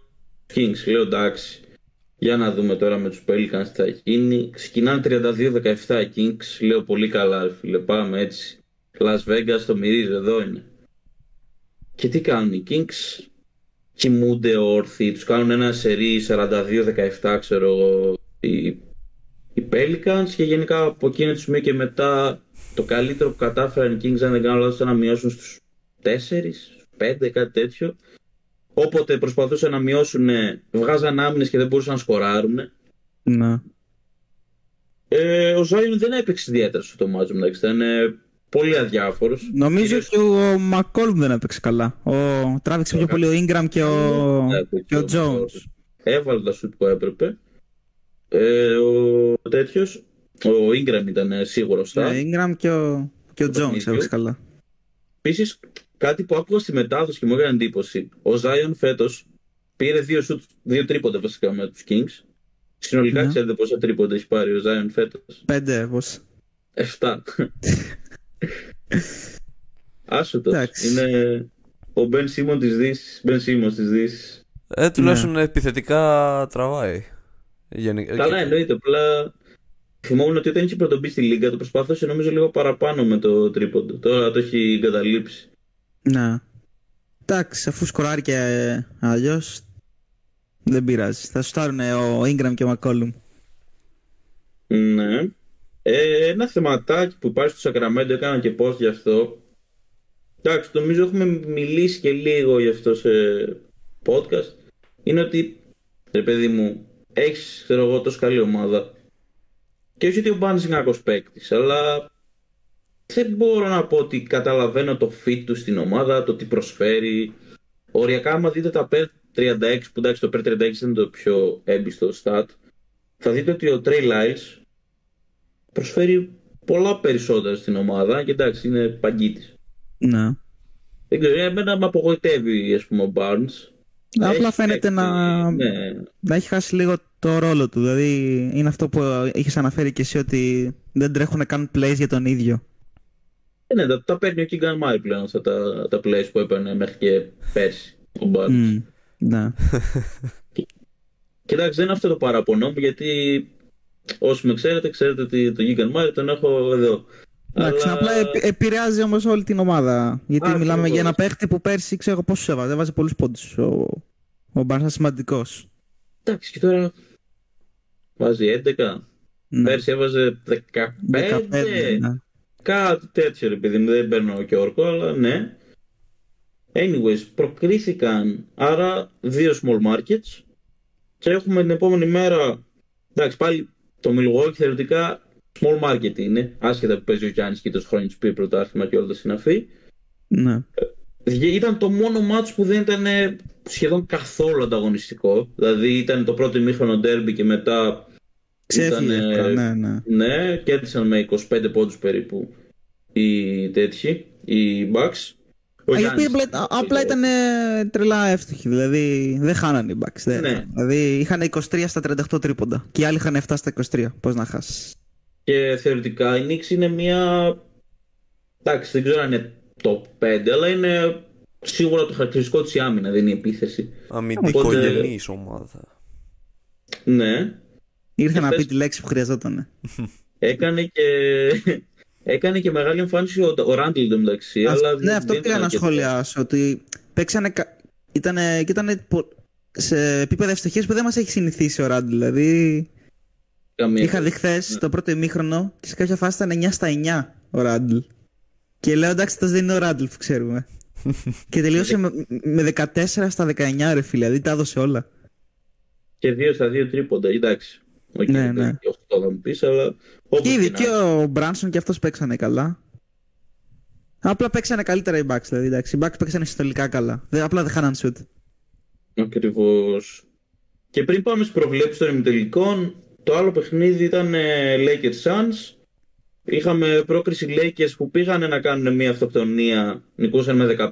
Kings. Λέω εντάξει, για να δούμε τώρα με τους Pelicans τι θα γίνει. Ξεκινάνε 32-17 οι Kings. Λέω πολύ καλά, ρε φίλε. Πάμε έτσι. Las Vegas το μυρίζω, εδώ είναι. Και τι κάνουν οι Kings; Κοιμούνται όρθιοι. Τους κάνουν ένα σερί 42-17, ξέρω εγώ. Οι, οι Pelicans και γενικά από εκείνο το σημείο και μετά το καλύτερο που κατάφεραν οι Kings, αν δεν κάνω λάθος, ήταν να μειώσουν στους 4, 5, κάτι τέτοιο. Όποτε προσπαθούσαν να μειώσουν, βγάζαν άμυνες και δεν μπορούσαν να σκοράρουν. Ναι. Ε, ο Ζάιον δεν έπαιξε ιδιαίτερα στο μάτσο μεταξύ. Ήταν ε, πολύ αδιάφορος. Νομίζω και ο Μακόλμ δεν έπαιξε καλά. Ο... Τράβηξε πιο πολύ ο Ingram και ο, και ο Jones. Έβαλε τα σουτ που έπρεπε. Ε, ο τέτοιος, ο Ingram ήταν ε, σίγουρος στα. Ναι, Ingram και ο, και ο Το Jones παιχνίδι. έπαιξε καλά. Επίσης, κάτι που άκουγα στη μετάδοση και μου έκανε εντύπωση. Ο Ζάιον φέτος πήρε δύο, σουτ, δύο τρίποντα βασικά με τους Kings. Συνολικά Ναι. ξέρετε πόσα τρίποντα έχει πάρει ο Ζάιον φέτος; Πέντε, πώς. 7. Άσοτος. Εντάξει. Είναι ο Μπεν Σίμον της Δύσης. Μπεν Σίμον της Δύσης. Ε, τουλάχιστον επιθετικά τραβάει. Γενικά, Καλά και- εννοείται. Απλά θυμόμουν ότι όταν είχε πρωτομπεί στη Λίγκα το προσπάθησε νομίζω λίγο παραπάνω με το τρίποντο. Τώρα το έχει εγκαταλείψει. Ναι. Εντάξει, αφού σκοράρει και ε, αλλιώς. Δεν πειράζει. Θα σου στάρουν ο Ingram και ο McCollum. Ναι. Ε, ένα θεματάκι που υπάρχει στο Σακραμέντο, έκανα και post γι' αυτό. Εντάξει, νομίζω έχουμε μιλήσει και λίγο γι' αυτό σε podcast. Είναι ότι, ρε παιδί μου, έχεις, ξέρω εγώ, τόσο καλή ομάδα. Και όχι ότι ο Μπάνς είναι κακός παίκτης, αλλά δεν μπορώ να πω ότι καταλαβαίνω το fit του στην ομάδα, το τι προσφέρει. Οριακά, άμα δείτε τα PER 36, που εντάξει το PER 36 είναι το πιο έμπιστο stat, θα δείτε ότι ο Trey Lyles προσφέρει πολλά περισσότερα στην ομάδα και εντάξει είναι παγκίτης. Ναι. Δεν ξέρω, εμένα με απογοητεύει ας πούμε ο Barnes. Απλά Έχει φαίνεται παίξει, να, ναι. να έχει χάσει λίγο το ρόλο του. Δηλαδή είναι αυτό που είχες αναφέρει και εσύ ότι δεν τρέχουν καν plays για τον ίδιο. Ε, ναι, τα, τα παίρνει ο Keegan Murray πλέον αυτά τα, τα plays που έπαιρνε μέχρι και πέρσι ο Barnes. Μμ, ναι. Κοιτάξτε, δεν είναι αυτό το παραπονό μου γιατί όσοι με ξέρετε, ξέρετε ότι τον Keegan Murray τον έχω εδώ. Εντάξει, Αλλά- απλά επι- επηρεάζει όμως όλη την ομάδα. Γιατί Ακριβώς. μιλάμε για ένα παίχτη που πέρσι ξέρω πόσους έβαζε. Έβαζε πολλούς πόντους. Ο, ο Μπάρσα σημαντικός. Εντάξει, και τώρα βάζει 11. Ναι. Πέρσι έβαζε 15. 15, ναι. Κάτι τέτοιο, ρε παιδί μου, δεν παίρνω και όρκο, αλλά ναι. Anyways, προκρίθηκαν άρα δύο small markets και έχουμε την επόμενη μέρα. Εντάξει, πάλι το Milwaukee θεωρητικά small market είναι, άσχετα που παίζει ο Γιάννης και τόσο χρόνια τους πήρε πρωτάθλημα και όλα τα συναφή. ναι. Βγε- Ήταν το μόνο μάτς που δεν ήταν ε, σχεδόν καθόλου ανταγωνιστικό. Δηλαδή ήταν το πρώτο ημίχρονο derby και μετά Ξέφυγε. Ήτανε- εύκολα, Ναι, ναι. ναι, κέρδισαν με 25 πόντους περίπου οι τέτοιοι, οι Bucks. Ο Α, οι οποίοι Γιάννης- απλά, απλά ήταν ε, τρελά εύστοχοι. Δηλαδή δεν χάνανε οι Bucks. δεν- Ναι. Δηλαδή είχαν 23 στα 38 τρίποντα. Και οι άλλοι είχαν 7 στα 23. Πώς να χάσεις. Και θεωρητικά η Knicks είναι μια... Εντάξει, δεν ξέρω αν είναι top 5, αλλά είναι σίγουρα το χαρακτηριστικό της η άμυνα, δεν είναι η επίθεση. Αμυντικογενή ομάδα. Ναι, Ήρθε να πες- πει τη λέξη που χρειαζόταν. έκανε και... Έκανε και μεγάλη εμφάνιση ο, ο Ράντλ εντωμεταξύ. Ας- αλλά ναι, δεν- αυτό δεν πήγα ήταν να αρκετός. σχολιάσω. Ότι παίξανε. κα- Ήτανε, και ήταν σε επίπεδα ευστοχία που δεν μας έχει συνηθίσει ο Ράντ. Δηλαδή, Καμία είχα δει χθες Ναι. το πρώτο ημίχρονο και σε κάποια φάση ήταν 9 στα 9 ο Ράντλ. Και λέω εντάξει, αυτό δεν είναι ο Ράντλ που ξέρουμε. και τελείωσε με, με 14 στα 19 ρε φίλε, δηλαδή τα έδωσε όλα. Και δύο στα δύο τρίποντα, εντάξει. Οκ, Ναι, δεν ναι. είναι και 8 θα μου πεις, αλλά όπως Και ήδη να και ο Μπράνσον και αυτός παίξανε καλά. Απλά παίξανε καλύτερα οι Bucks, δηλαδή εντάξει. Οι Bucks παίξανε συστολικά καλά. Δεν- απλά δεν χάναν σουτ. Ακριβώς. Και πριν πάμε στις προβλέψεις των ημιτελικών, το άλλο παιχνίδι ήταν ε, Lakers Suns. Είχαμε πρόκριση Lakers που πήγανε να κάνουν μια αυτοκτονία, νικούσαν με 15,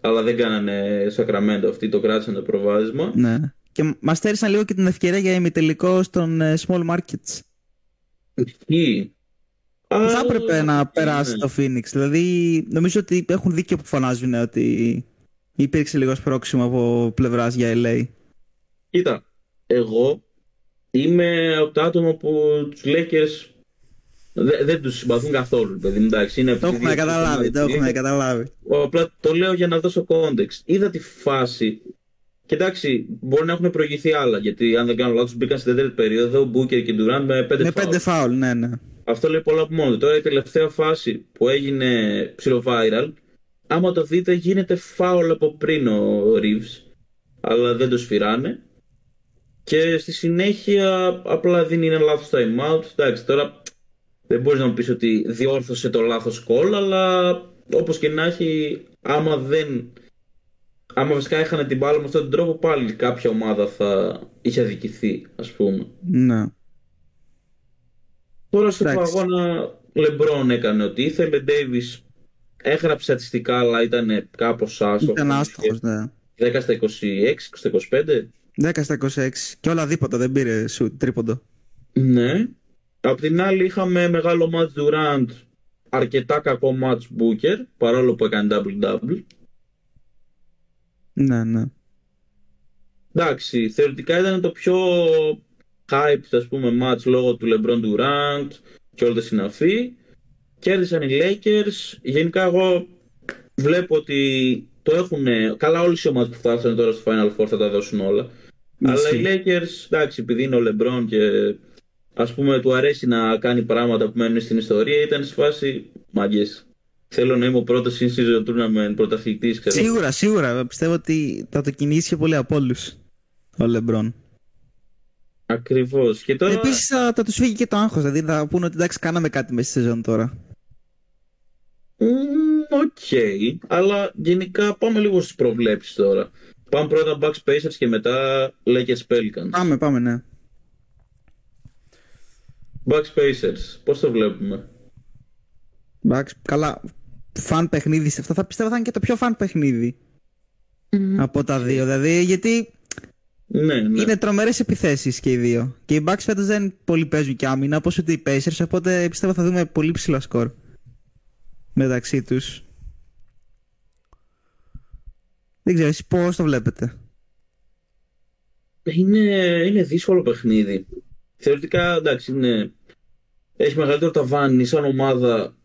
αλλά δεν κάνανε Sacramento αυτοί, το κράτησαν το προβάδισμα. Ναι. Και μας στέρισαν λίγο και την ευκαιρία για ημιτελικό στον ε, small markets. Ισχύει. Που θα Αλλά- έπρεπε να περάσει ναι. το Phoenix. Δηλαδή, νομίζω ότι έχουν δίκιο που φωνάζουν ότι υπήρξε λίγος σπρώξιμο από πλευράς για LA. Κοίτα, εγώ είμαι από τα άτομα που τους Lakers δεν, δεν τους συμπαθούν καθόλου, παιδί μου, εντάξει. Είναι Το από τις έχουμε δύο καταλάβει, το ομάδες. έχουμε καταλάβει. Απλά το λέω για να δώσω context. Είδα τη φάση. Και εντάξει, μπορεί να έχουν προηγηθεί άλλα. Γιατί αν δεν κάνω λάθος, μπήκαν στην τέταρτη περίοδο ο Μπούκερ και Ντουράν με πέντε Με φάουλ. πέντε φάουλ, ναι, ναι. Αυτό λέει πολλά από μόνο. του. Τώρα η τελευταία φάση που έγινε ψιλο-viral, άμα το δείτε, γίνεται φάουλ από πριν ο Reeves. Αλλά δεν το σφυράνε. Και στη συνέχεια απλά δίνει ένα λάθος time out. Εντάξει, τώρα δεν μπορείς να μου πεις ότι διόρθωσε το λάθος call, αλλά όπως και να έχει, άμα δεν... Άμα βασικά είχαν την μπάλα με αυτόν τον τρόπο, πάλι κάποια ομάδα θα είχε αδικηθεί, ας πούμε. ναι. Τώρα στο Εντάξει. αγώνα Λεμπρόν έκανε ό,τι ήθελε. Ντέιβι έγραψε στατιστικά, αλλά ήταν κάπως άστοχος. Ήταν άστοχος, ναι. 10 στα 26, 20 στα 25. 10 στα 26. Και όλα δίποτα δεν πήρε σου τρίποντο. Ναι. Απ' την άλλη είχαμε μεγάλο match Durant, αρκετά κακό match Booker, παρόλο που έκανε double-double. Ναι, ναι. Εντάξει, θεωρητικά ήταν το πιο hype, ας πούμε, match λόγω του LeBron Durant και όλα τα συναφή. Κέρδισαν οι Lakers. Γενικά εγώ βλέπω ότι το έχουν. Καλά, όλες οι ομάδες που φτάσανε τώρα στο Final Four θα τα δώσουν όλα. Αλλά οι Lakers, εντάξει, επειδή είναι ο LeBron και ας πούμε του αρέσει να κάνει πράγματα που μένουν στην ιστορία, ήταν σε φάση μαγκές. Θέλω να είμαι ο πρώτος in season tournament πρωταθλητής. Σίγουρα, σίγουρα. Πιστεύω ότι θα το κυνηγήσει και πολύ από όλους ο LeBron. Ακριβώς. Τώρα... Επίσης θα, θα τους φύγει και το άγχος. Δηλαδή θα πούνε ότι εντάξει, κάναμε κάτι μέσα στη σεζόν τώρα. Ok, okay, αλλά γενικά πάμε λίγο στις προβλέψεις τώρα. Πάμε πρώτα Bucks Pacers και μετά Lakers Pelicans. Πάμε, πάμε, ναι. Bucks Pacers, πώς το βλέπουμε; Bucks, καλά, fun παιχνίδι σε αυτό θα πιστεύω θα είναι και το πιο fun παιχνίδι από τα δύο. Δηλαδή, γιατί ναι, ναι. είναι τρομερές επιθέσεις και οι δύο. Και οι Bucks φέτος δεν πολύ παίζουν και άμυνα, όπως ούτε οι Pacers, οπότε πιστεύω θα δούμε πολύ ψηλό σκορ μεταξύ τους. Δεν ξέρω, εσείς πώς το βλέπετε; Είναι, είναι δύσκολο παιχνίδι. Θεωρητικά, εντάξει, είναι... έχει μεγαλύτερο ταβάνι σαν ομάδα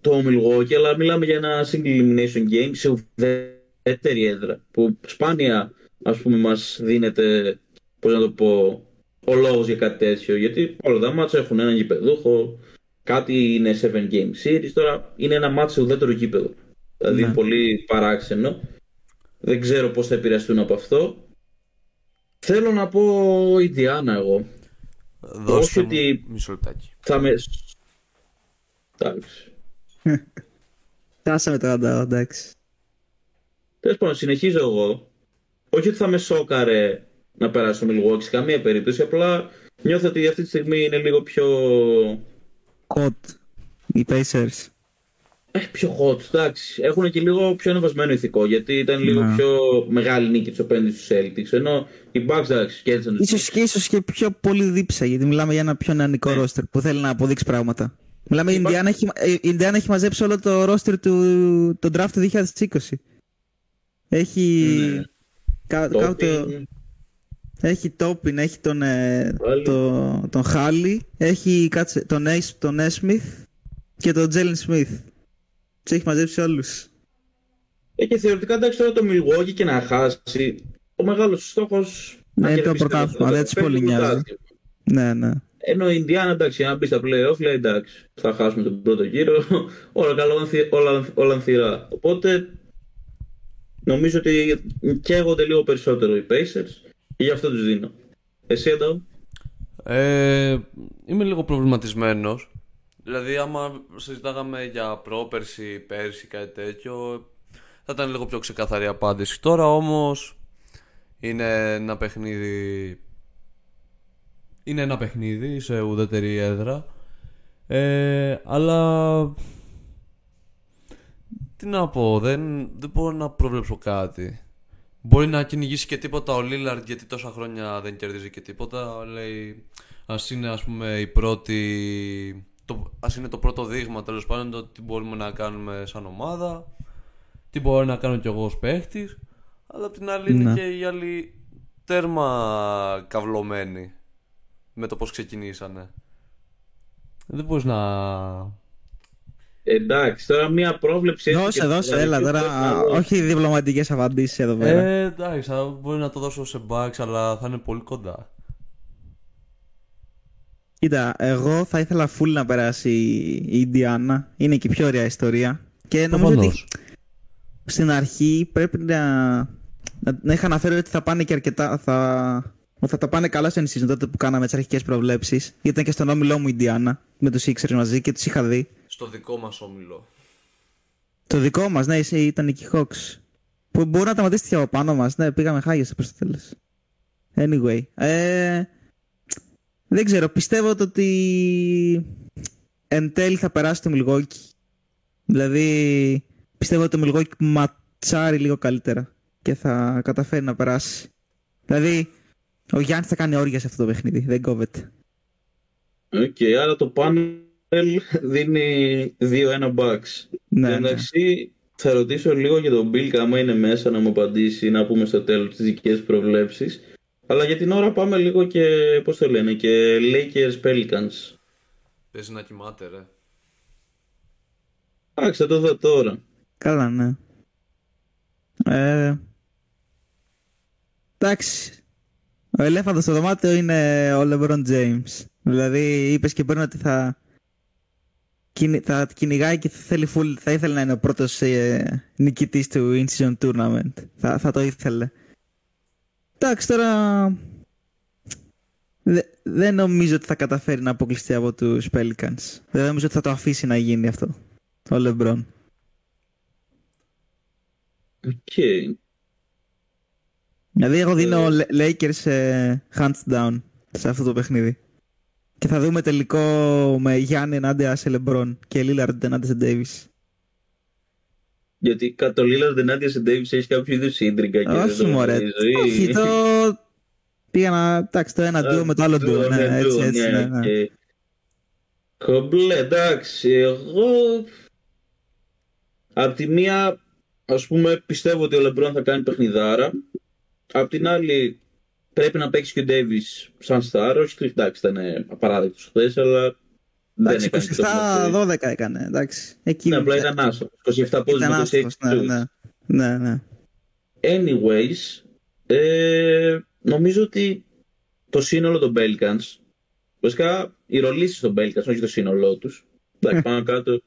το Milwaukee, αλλά μιλάμε για ένα single elimination game σε ουδέτερη έδρα, που σπάνια, ας πούμε, μας δίνεται, πώς να το πω, ο λόγος για κάτι τέτοιο, γιατί όλα τα μάτσα έχουν έναν γηπεδούχο, κάτι είναι 7 game series, τώρα είναι ένα μάτσα σε ουδέτερο γήπεδο. Δηλαδή ναι. πολύ παράξενο. Δεν ξέρω πώς θα επηρεαστούν από αυτό. Θέλω να πω η Διάννα εγώ. Δώστε μου ότι μισό λεπτάκι. Θα με... Εντάξει. Φτάσαμε το εντάξει. Τέλος πάντων, συνεχίζω εγώ. Όχι ότι θα με σόκαρε να περάσει το Milwaukee σε καμία περίπτωση, απλά νιώθω ότι αυτή τη στιγμή είναι λίγο πιο... Hot. Οι Pacers. Έχει πιο hot, εντάξει. Έχουν και λίγο πιο ανεβασμένο ηθικό γιατί ήταν λίγο ναι. πιο μεγάλη νίκη του απέναντι στους Celtics. Ενώ οι Bucks εντάξει, κέρδισαν. σω και, ίσως και πιο πολύ δίψα γιατί μιλάμε για ένα πιο νεανικό ναι. ρόστερ που θέλει να αποδείξει πράγματα. Μιλάμε, η Ινδιάνα έχει, η έχει μαζέψει όλο το ρόστερ του το draft του 2020. Έχει. Ναι. Κα, το... Έχει Τόπιν, έχει τον, ε, το, τον Χάλι, έχει κάτσε, τον, τον Έσμιθ και τον Τζέλιν Σμιθ. Του έχει μαζέψει όλου. Ε, και θεωρητικά εντάξει τώρα το Milwaukee και να χάσει. Ο μεγάλος στόχος. Ναι, το πρωτάθλημα, δεν του πολύ νοιάζει. Ναι, ναι. Ενώ η Ινδιάνα εντάξει, αν μπει στα playoff, λέει εντάξει, θα χάσουμε τον πρώτο γύρο. όλα καλά, όλα, όλα ανθυρά. Οπότε νομίζω ότι καίγονται λίγο περισσότερο οι Pacers και γι' αυτό τους δίνω. Εσύ εδώ. Ε, είμαι λίγο προβληματισμένος Δηλαδή, άμα συζητάγαμε για πρόπερση, πέρσι, κάτι τέτοιο, θα ήταν λίγο πιο ξεκαθαρή απάντηση. Τώρα όμως είναι ένα παιχνίδι. Είναι ένα παιχνίδι σε ουδέτερη έδρα. Ε, αλλά. Τι να πω, δεν, δεν μπορώ να προβλέψω κάτι. Μπορεί να κυνηγήσει και τίποτα ο Λίλαρντ γιατί τόσα χρόνια δεν κερδίζει και τίποτα. Λέει, ας είναι ας πούμε η πρώτη το, ας είναι το πρώτο δείγμα τέλος πάντων το τι μπορούμε να κάνουμε σαν ομάδα, τι μπορώ να κάνω κι εγώ ως παίχτης, αλλά απ' την άλλη είναι ναι. και οι άλλοι τέρμα καυλωμένοι με το πώς ξεκινήσανε. Δεν μπορείς να... Εντάξει, τώρα μία πρόβλεψη... Δώσε, δώσε, έλα τώρα, όχι διπλωματικές απαντήσεις εδώ πέρα. Ε, εντάξει, μπορεί να το δώσω σε bugs, αλλά θα είναι πολύ κοντά. Κοίτα, εγώ θα ήθελα full να περάσει η Ιντιάνα. Είναι και η πιο ωραία ιστορία. Και νομίζω ότι στην αρχή πρέπει να, να, να είχα αναφέρει ότι θα πάνε και αρκετά. Θα, θα τα πάνε καλά στο season τότε που κάναμε τις αρχικές προβλέψεις. Γιατί ήταν και στον όμιλό μου η Ιντιάνα με τους ήξερε μαζί και τους είχα δει. Στο δικό μας όμιλο. Το δικό μας, ναι, ήταν και οι Hawks. Που μπορεί να τα και από πάνω μας. Ναι, πήγαμε χάγε προς το τέλος. Anyway. Ε, δεν ξέρω, πιστεύω ότι εν τέλει θα περάσει το Μιλγόκι. Δηλαδή, πιστεύω ότι το Μιλγουόκι ματσάρει λίγο καλύτερα και θα καταφέρει να περάσει. Δηλαδή, ο Γιάννης θα κάνει όργια σε αυτό το παιχνίδι, δεν κόβεται. Ok, okay, άρα το πάνελ δίνει 2-1 Bucks. Ναι, Εντάξει, ναι. θα ρωτήσω λίγο για τον Bill, άμα είναι μέσα να μου απαντήσει, να πούμε στο τέλος τις δικές προβλέψεις. Αλλά για την ώρα πάμε λίγο και, πώς το λένε, και Lakers Pelicans. Παίζει να κοιμάται, ρε. Εντάξει, θα το δω τώρα. Καλά, ναι. Ε, εντάξει. Ο ελέφαντος στο δωμάτιο είναι ο LeBron James. Δηλαδή, είπες και πριν ότι θα, κυνη- θα κυνηγάει και θα, θέλει full, θα ήθελε να είναι ο πρώτος ε, νικητής του In-Season Tournament. Θα, θα το ήθελε. Εντάξει, τώρα... δε- δεν νομίζω ότι θα καταφέρει να αποκλειστεί από τους Pelicans. Δεν νομίζω ότι θα το αφήσει να γίνει αυτό. Ο LeBron. Ok. Δηλαδή, εγώ δίνω Ε. Λε- Lakers ε, hands down σε αυτό το παιχνίδι. Και θα δούμε τελικό με Γιάννη ενάντια σε LeBron και Lillard ενάντια σε Davis. Γιατί κατά το Lillard ενάντια σε Davis έχει κάποιο είδους ίντριγκα και Όχι, δεν το μωρέ. γνωρίζω, ή- Όχι, το... Πήγα να... Εντάξει, το ένα duo με το άλλο duo. Ναι, Ναι, έτσι, ναι, έτσι, ναι, ναι. οκ. Κομπλέ, εντάξει, εγώ... Απ' τη μία, ας πούμε, πιστεύω ότι ο Λεμπρόν θα κάνει παιχνιδάρα. Απ' την άλλη, πρέπει να παίξει και ο Ντέιβις σαν στάρ. Όχι, εντάξει, ήταν απαράδεκτος χθες, αλλά δεν Εντάξει, έκανε και το παιχνίδι. 27-12 έκανε, εντάξει. Εκεί Ναι, απλά ήταν άστοχος. 27 πόντους ήταν με 26 άστοχος, ναι, shooters. ναι. Ναι, ναι. Anyways, ε, νομίζω ότι το σύνολο των Pelicans, βασικά οι ρολίσεις των Pelicans, όχι το σύνολό τους, εντάξει, πάνω κάτω,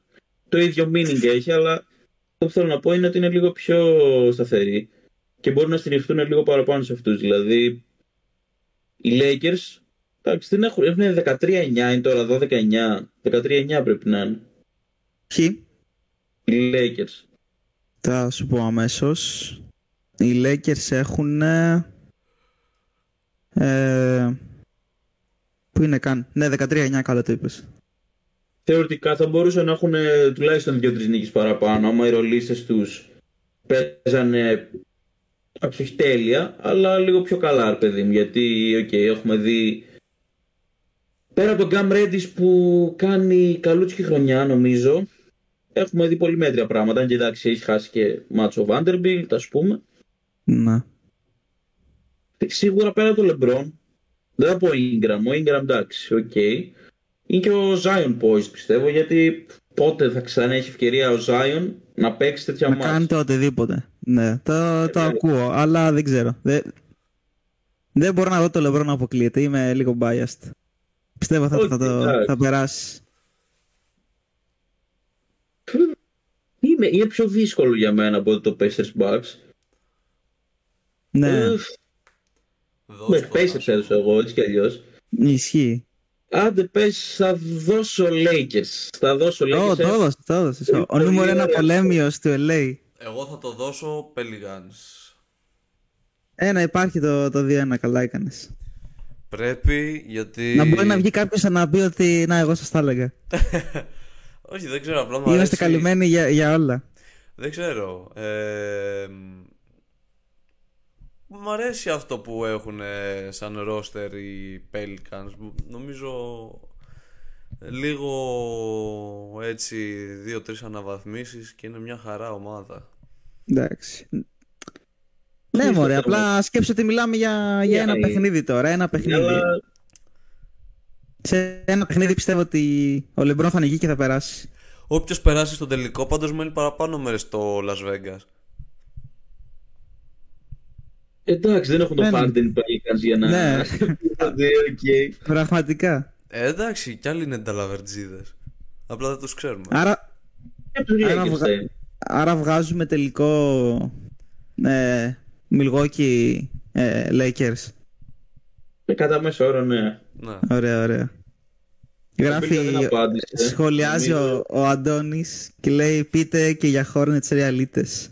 το ίδιο meaning έχει, αλλά αυτό που θέλω να πω είναι ότι είναι λίγο πιο σταθεροί και μπορούν να στηριχθούν λίγο παραπάνω σε αυτούς. Δηλαδή, οι Lakers, εντάξει, δεν έχουν, έχουν 13-9, είναι τώρα 12-9, 13-9 πρέπει να είναι. Ποιοι; Οι Lakers. Θα σου πω αμέσως. Οι Lakers έχουν... Ε, πού είναι καν; Ναι, 13-9 καλά το είπες. θεωρητικά θα μπορούσαν να έχουν ε, τουλάχιστον δύο-τρεις νίκες παραπάνω. Άμα οι ρολίστες τους παίζανε. εντάξει, όχι τέλεια, αλλά λίγο πιο καλά, ρε παιδί μου. Γιατί, οκ, έχουμε δει. Πέρα από τον Cam Reddish που κάνει καλούτσικη χρονιά, νομίζω, έχουμε δει πολύ μέτρια πράγματα. Αν και εντάξει, έχει χάσει και μάτσο Vanderbilt, ας πούμε. Ναι. Σίγουρα πέρα από τον LeBron, δεν θα πω Ingram. Ο Ingram εντάξει, οκ. Είναι και ο Zion poised πιστεύω, γιατί πότε θα ξανά έχει ευκαιρία ο Zion να παίξει τέτοια Να μάτια. κάνει το οτιδήποτε. Ναι, το, το ναι. ακούω, αλλά δεν ξέρω. Δεν, δεν μπορώ να δω το LeBron να αποκλείεται. Είμαι λίγο biased. Πιστεύω θα, Όχι, θα, το, εντάξει. θα περάσει. Είναι, είναι πιο δύσκολο για μένα από ότι το Pacers Bucks. Ναι, Ε, Δώσ' Με το, Pacers δώσ' το. έδωσα εγώ, έτσι κι αλλιώς. ισχύει. Άντε πες, θα δώσω Lakers. Θα δώσω Lakers. Ω, το ε, έδωσες, το έδωσες. Ο- Ο πολύ νούμερο ένα ωραία. πολέμιος του LA. Εγώ θα το δώσω Pelicans. Ένα υπάρχει το, το 2-1, καλά έκανες. Πρέπει γιατί. Να μπορεί να βγει κάποιος να πει ότι να εγώ σας τα έλεγα. Όχι, δεν ξέρω. Απλά μου Είμαστε αρέσει. καλυμμένοι για, για όλα. Δεν ξέρω. Ε, Μ' αρέσει αυτό που έχουν ε, σαν roster οι Pelicans. Νομίζω λίγο έτσι δύο-τρεις αναβαθμίσεις και είναι μια χαρά ομάδα. Εντάξει. Ναι, Νομίζω μωρέ, το- απλά σκέψου ότι μιλάμε για, για ένα Yeah, παιχνίδι τώρα. Ένα παιχνίδι. Αλλά Σε ένα παιχνίδι πιστεύω ότι ο Λεμπρόν θα νικεί και θα περάσει. Όποιος περάσει στον τελικό πάντως μένει παραπάνω μέρες στο Las Vegas. εντάξει, δεν έχουν το Ναι, ναι. Harden οι Pelicans για να. Ναι. Δηλαδή, οκ. Πραγματικά. Ε, εντάξει, κι άλλοι είναι ταλαβερτζίδες. Απλά δεν τους ξέρουμε. Άρα, Και τους Άρα Lakers βγα- θα είναι. άρα βγάζουμε τελικό ε, Milwaukee ε, Lakers. Ε, Κατά μέσο όρο, ναι. Ναι. Ωραία, ωραία. Γράφει, Μπίλκα δεν απάντησε. σχολιάζει Νομίζω- ο, ο Αντώνης και λέει πείτε και για Hornets ρεαλίτες.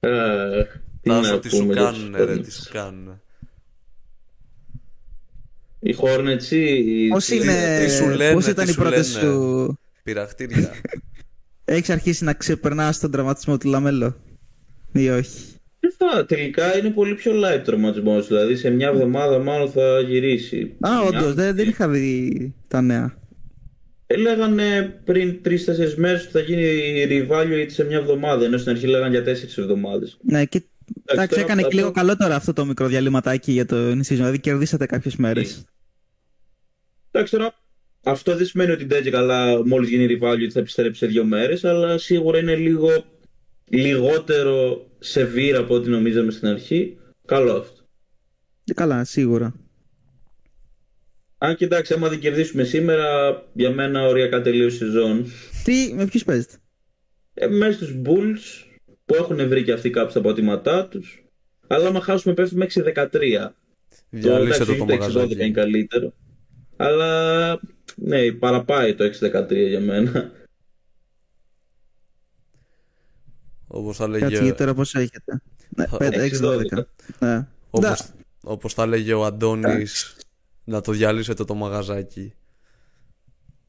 Ε, τι Τάσο, να τι σου πούμε για τους κάνουνε ρε, Hornets. τι σου κάνουνε. Οι Hornets ή... Πώς, τι- είναι, τι σου λένε, πώς τι ήταν οι σου πρώτες λένε. σου... Πειραχτήρια. Έχεις αρχίσει να ξεπερνάς τον τραυματισμό του Λαμέλο ή όχι; Δεν θα, τελικά είναι πολύ πιο light τραυματισμός, δηλαδή σε μια εβδομάδα μάλλον θα γυρίσει. Α, Μια- όντως, δεν, δεν είχα δει τα νέα. Λέγανε πριν τρει-τέσσερι μέρες ότι θα γίνει reevaluate σε μια εβδομάδα. Ενώ στην αρχή λέγανε για τέσσερις εβδομάδες. Ναι, και εντάξει, τώρα έκανε και αυτό- λίγο καλό τώρα αυτό το μικρό διαλυματάκι για το season. Δηλαδή κερδίσατε κάποιες μέρες. Εντάξει τώρα, αυτό δεν σημαίνει ότι δεν και καλά μόλις γίνει reevaluate θα επιστρέψει σε δύο μέρες, αλλά σίγουρα είναι λίγο λιγότερο severe από ό,τι νομίζαμε στην αρχή. Καλό αυτό. Καλά, σίγουρα. Αν και εντάξει, άμα δεν κερδίσουμε σήμερα, για μένα οριακά τελείωσε η σεζόν. Τι, με ποιους παίζετε; Ε, μέσα στους Bulls που έχουν βρει και αυτοί κάποιους τα πατήματά τους. Αλλά άμα χάσουμε πέφτουμε 6-13. Διαλύσε το εντάξει, το όχι 6-12 είναι μαγαζάκι. καλύτερο. Αλλά ναι, παραπάει το 6-13 για μένα. Όπως θα Κάτσε λέγε, γιατί τώρα πόσο έχετε; Ναι, Θα- 5-6-12. Ναι. όπως, όπως θα λέγε ο Αντώνης, να το διαλύσετε το μαγαζάκι.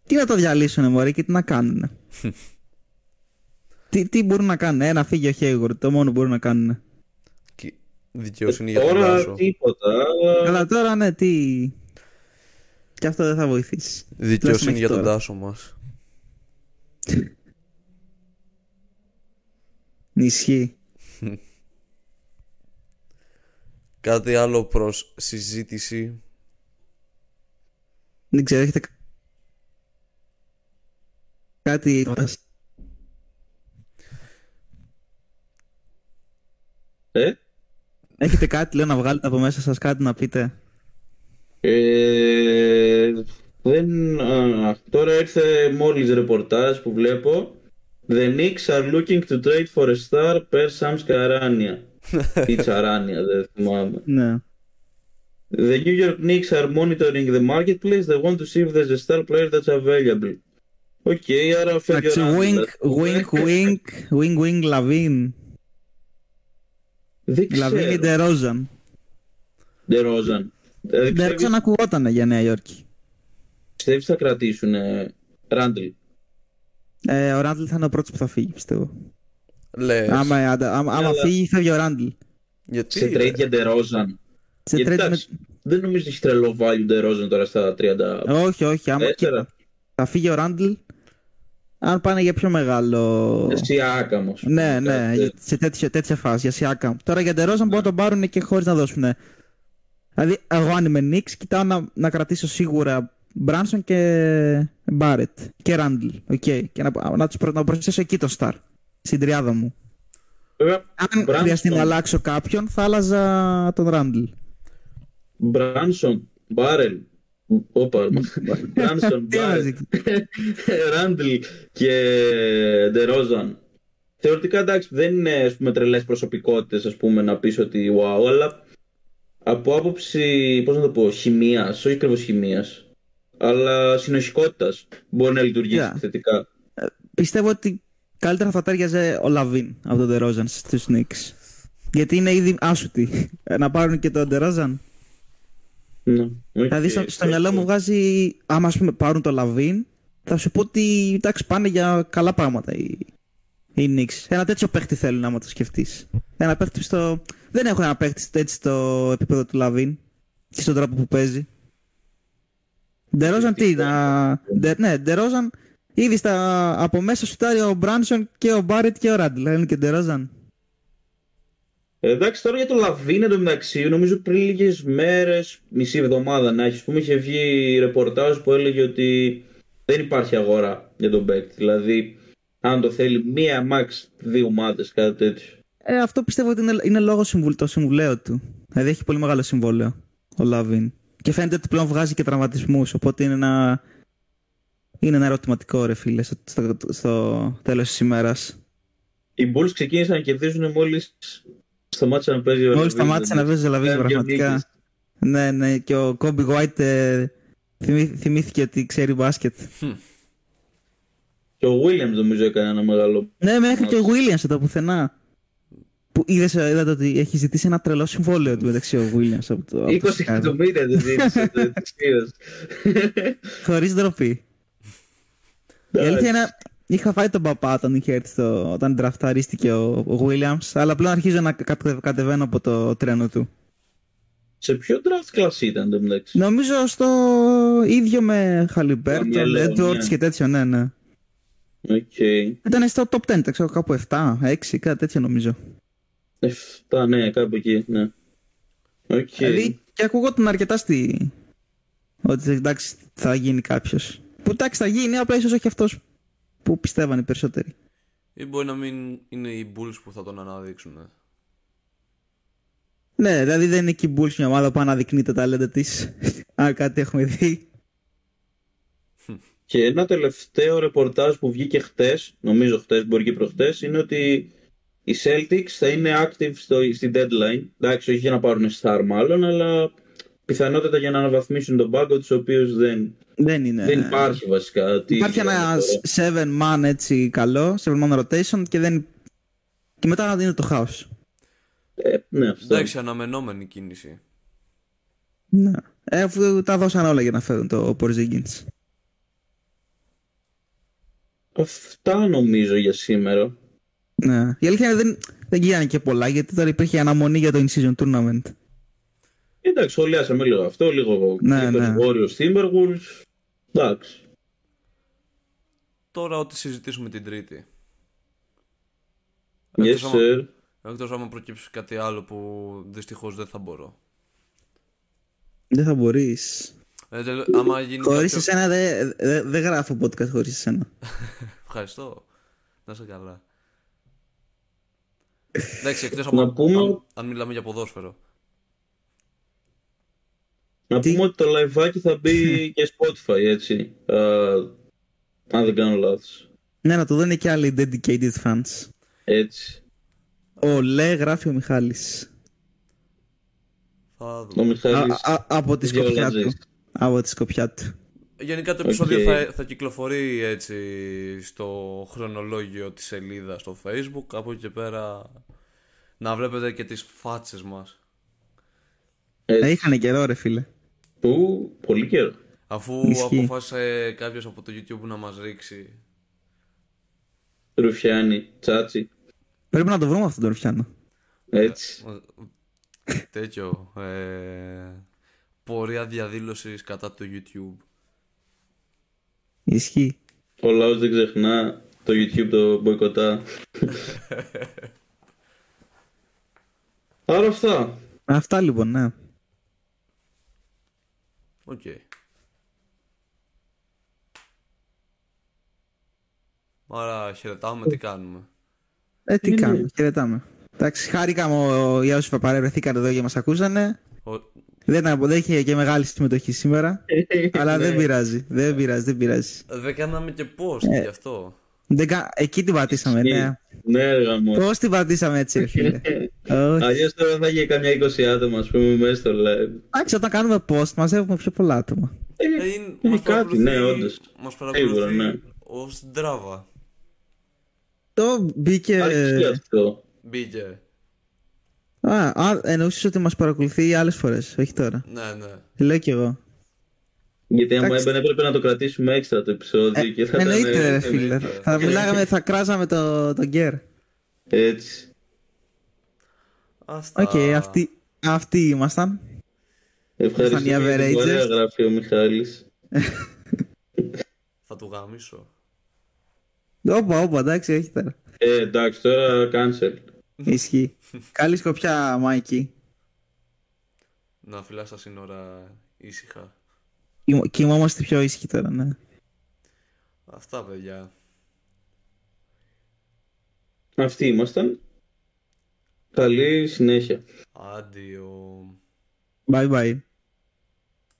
Τι να το διαλύσουνε μωρέ και τι να κάνουνε; τι, τι μπορούν να κάνουν, ένα φύγει ο Hayward, το μόνο που μπορούν να κάνουν. Και Δικαιοσύνη για τον Τώρα Τάσο. τίποτα. Αλλά... Αλλά τώρα ναι, τι... Και αυτό δεν θα βοηθήσει. Δικαιοσύνη για τον τώρα. Τάσο μας. Ισχύει. Κάτι άλλο προς συζήτηση. Δεν ξέρω, έχετε κα- κάτι... Ε; Έχετε κάτι, λέω, να βγάλετε από μέσα σας κάτι να πείτε. Ε, δεν, α, τώρα ήρθε μόλις ρεπορτάζ που βλέπω The Knicks are looking to trade for a star per Sam Scarania ή Charania δεν θυμάμαι Ναι. The New York Knicks are monitoring the marketplace they want to see if there's a star player that's available Οκ, άρα φεύγει ο Εντάξει, Randle, wink, ας πούμε. wink, wink, wink, wink, LaVine. Δεν LaVine ή ξέρω DeRozan. DeRozan Δηλαδή DeRozan πιστεύεις, ακουγόταν για Νέα Υόρκη. Πιστεύεις θα κρατήσουν Ράντλ; Ε, ο Ράντλ θα είναι ο πρώτος που θα φύγει, πιστεύω. Λες. Άμα, άμα, άμα αλλά- φύγει, φεύγει ο Ράντλ. Γιατί σε ρε; trade για DeRozan Σε Γιατί, trade με... εντάξει, δεν νομίζω ότι έχει τρελό value DeRozan τώρα στα 30 Όχι, όχι, άμα Τέσσερα. κοίτα, θα φύγει ο Ράντλ. Αν πάνε για πιο μεγάλο. Εσύ άκαμος. Ναι, ναι, Κάτι για- σε τέτοια, τέτοια φάση, για Σιάκαμ. Τώρα για Ντερόζαν μπορούν να τον πάρουν και χωρίς να δώσουν. Δηλαδή, εγώ αν είμαι Νίξ, κοιτάω να, να κρατήσω σίγουρα Μπράνσον και Μπάρετ και Ράντλ. οκ. Και να, να, τους προ, να προσθέσω εκεί τον Σταρ. Στην τριάδα μου. Βέβαια, Αν Μπράνσον- χρειαστεί να αλλάξω κάποιον, θα άλλαζα τον Ράντλ. Μπράνσον, Μπάρετ. Όπα, Μπράνσον, Τι Μπάρετ, έβαζε. Ράντλ και Ντερόζαν. Θεωρητικά εντάξει, δεν είναι ας πούμε, τρελές προσωπικότητες ας πούμε, να πεις ότι wow, αλλά από άποψη, πώς να το πω, χημίας, όχι ακριβώς χημίας, αλλά συνοχικότητας μπορεί να λειτουργήσει Yeah. θετικά. Πιστεύω ότι καλύτερα θα ταίριαζε ο Λαβίν από τον Ντερόζαν στους Νίξ. Γιατί είναι ήδη άσουτοι. να πάρουν και τον Ντερόζαν. Ναι, οκ. Δηλαδή στο, στο μυαλό μου βγάζει, άμα ας πούμε πάρουν το Λαβίν, θα σου πω ότι εντάξει πάνε για καλά πράγματα οι, οι Knicks. Ένα τέτοιο παίχτη θέλουν άμα το σκεφτείς. Ένα παίχτη στο... Δεν έχουν ένα παίχτη στο- έτσι στο επίπεδο του Λαβίν και στον τρόπο που παίζει. Ντερόζαν τι, να... Ντε, ναι, Ντερόζαν ήδη στα... από μέσα σουτάρει ο Μπράνσον και ο Μπάρετ και ο Ράντλ. Είναι και Ντερόζαν. Ε, Εντάξει, τώρα για το Λαβίν εντωμεταξύ, νομίζω πριν λίγες μέρες, μισή εβδομάδα να έχεις, πούμε, είχε βγει ρεπορτάζ που έλεγε ότι δεν υπάρχει αγορά για τον παίκτη. Δηλαδή, αν το θέλει μία max δύο ομάδες, κάτι τέτοιο. Ε, αυτό πιστεύω ότι είναι, είναι λόγω συμβουλ, το συμβόλαιο του. Δηλαδή έχει πολύ μεγάλο συμβόλαιο ο Λαβίν. Και φαίνεται ότι πλέον βγάζει και τραυματισμούς. Οπότε είναι ένα, είναι ένα ερωτηματικό ρε φίλε στο, στο, στο τέλος της ημέρας. Οι Bulls ξεκίνησαν να κερδίζουν μόλις σταμάτησε να παίζει ο Μόλις Λαβίν. σταμάτησε να παίζει ο Λαβίν Κάνει δύο πραγματικά. νίκες. Ναι, ναι, και ο Κόμπι Γουάιτ ε, θυμή- θυμήθηκε ότι ξέρει μπάσκετ. Και ο Williams νομίζω έκανε ένα μεγάλο. Ναι, μέχρι και ο Williams εδώ πουθενά. Που είδες, ε, είδατε ότι έχει ζητήσει ένα τρελό συμβόλαιο του μεταξύ ο Williams από το. 20 εκατομμύρια δεν ζήτησε το Steelers. Χωρίς ντροπή. Η αλήθεια είναι, είχα φάει τον παπά όταν είχε έρθει στο, όταν τραφταρίστηκε ο, ο Williams, αλλά πλέον αρχίζω να κα- κατεβαίνω από το τρένο του. Σε ποιο draft class ήταν το μεταξύ; Νομίζω στο ίδιο με Χαλιμπέρτον, Καρμέλο, Έντουαρντς ναι. και τέτοιο, ναι, ναι. Οκ. Ήταν στο top 10, ξέρω κάπου 7, 6, κάτι τέτοιο νομίζω. Εφτά, ναι, κάπου εκεί, ναι. Οκ. Δηλαδή και ακούγονταν αρκετά στη. Ότι εντάξει θα γίνει κάποιος. Που εντάξει θα γίνει, απλά ίσως όχι αυτός που πιστεύανε οι περισσότεροι. Ή μπορεί να μην είναι οι Bulls που θα τον αναδείξουν. ε. Ναι, δηλαδή δεν είναι και η Bulls μια ομάδα που αναδεικνύει τα ταλέντα της. Αν κάτι έχουμε δει. Και ένα τελευταίο ρεπορτάζ που βγήκε χτες, νομίζω χτες, μπορεί και προχτές, είναι ότι οι Celtics θα είναι active στο, στην deadline. Εντάξει, όχι για να πάρουν star μάλλον, αλλά πιθανότατα για να αναβαθμίσουν τον πάγκο τους, ο οποίος δεν, Δεν είναι. δεν υπάρχει βασικά. Τι Υπάρχει γίνεται ένα τώρα; 7 man έτσι καλό, 7 man rotation και δεν. Και μετά είναι το χάος. Ε, ναι, αυτό. Εντάξει, αναμενόμενη κίνηση. Ναι. Ε, αφού τα δώσαν όλα για να φέρουν το Porzingis. Αυτά νομίζω για σήμερα. Ναι. Η αλήθεια είναι δεν, δεν γίνανε και πολλά γιατί τώρα υπήρχε αναμονή για το in-season tournament. Εντάξει, σχολιάσαμε λίγο αυτό, λίγο Ναι, Clippers, ναι. Warriors, Timberwolves. Εντάξει. Τώρα ό,τι συζητήσουμε την Τρίτη. Yes, Εκτός άμα- sir. Εκτός άμα προκύψει κάτι άλλο που δυστυχώς δεν θα μπορώ. Δεν θα μπορείς. Ε, τελ- άμα γίνει Χωρίς κάποιο- εσένα δεν δε, δεν γράφω podcast χωρίς εσένα. Ευχαριστώ. Να είσαι καλά. Εντάξει, εκτός Να από πούμε- αν, αν μιλάμε για ποδόσφαιρο. Να Τι- πούμε ότι το live θα μπει και Spotify, έτσι. Α, αν δεν κάνω λάθος. Ναι, να το δουν και άλλοι dedicated fans. Έτσι. Ο Λε γράφει ο Μιχάλης. Θα Ο δούμε. Α, Μιχάλης α, από τη σκοπιά Γεωλατζής. του. Από τη σκοπιά του. Γενικά το Οκ. επεισόδιο θα, θα κυκλοφορεί έτσι στο χρονολόγιο της σελίδας στο facebook Από εκεί και πέρα να βλέπετε και τις φάτσες μας Ε, Έτσι. είχανε καιρό ρε φίλε. Που, πολύ καιρό. Αφού Ισχύει. αποφάσισε κάποιος από το YouTube να μας ρίξει Ρουφιάνη, Τσάτσι. Πρέπει να το βρούμε αυτόν τον Ρουφιάνο. Έτσι. τέτοιο ε, πορεία διαδήλωσης κατά το YouTube Ισχύει. Ο λαός δεν ξεχνά. Το YouTube το μποϊκοτά. Άρα αυτά. Αυτά λοιπόν, ναι. Οκ Άρα χαιρετάμε, τι κάνουμε. Ε, τι Είναι. κάνουμε, χαιρετάμε. Εντάξει, χάρηκαμε ο- για όσους παρευρεθήκαν εδώ και μας ακούσανε. Ο... Δεν, ήταν- δεν είχε και μεγάλη συμμετοχή σήμερα. αλλά δεν πειράζει, δεν πειράζει, δεν πειράζει. Δεν κάναμε και post Ε. γι' αυτό. Δεν κα... Εκεί την πατήσαμε, ναι. Ναι, έργα μου. Πώς την πατήσαμε έτσι, ρε φίλε. Όχι. Αλλιώς τώρα θα είχε καμιά 20 άτομα, ας πούμε, μέσα στο live. Εντάξει, όταν κάνουμε post μαζεύουμε πιο πολλά άτομα. Ε, Ε, είναι- είναι μας κάτι, παρακολουθεί- ναι, όντως. Μας Σίγουρα, παρακολουθεί ναι. ως Drava. Το μπήκε. Άρχισε αυτό. Μπήκε. Α, α εννοούσες ότι μας παρακολουθεί άλλες φορές, όχι τώρα. Ναι, ναι. Λέω κι εγώ. Γιατί άμα Εντάξει. έμπαινε έπρεπε να το κρατήσουμε έξτρα το επεισόδιο και θα ήταν Εννοείται, ρε φίλε. εννοείται. Θα μιλάγαμε, θα κράζαμε το, το γκέρ. έτσι. Αυτά. Οκ, αυτοί, αυτοί ήμασταν. Ευχαριστώ. Ήσταν οι για την averagers. Ωραία γράφει ο Μιχάλης. Θα του γαμίσω. Όπα, όπα, εντάξει, όχι τώρα. Ε, εντάξει, τώρα cancel. Ισχύει. Καλή σκοπιά, Μάικη. Να φυλάς τα σύνορα ήσυχα. Κοιμ- Κοιμόμαστε πιο ήσυχοι τώρα, ναι. Αυτά, παιδιά. Αυτοί ήμασταν. Καλή συνέχεια. Άντιο. Bye bye.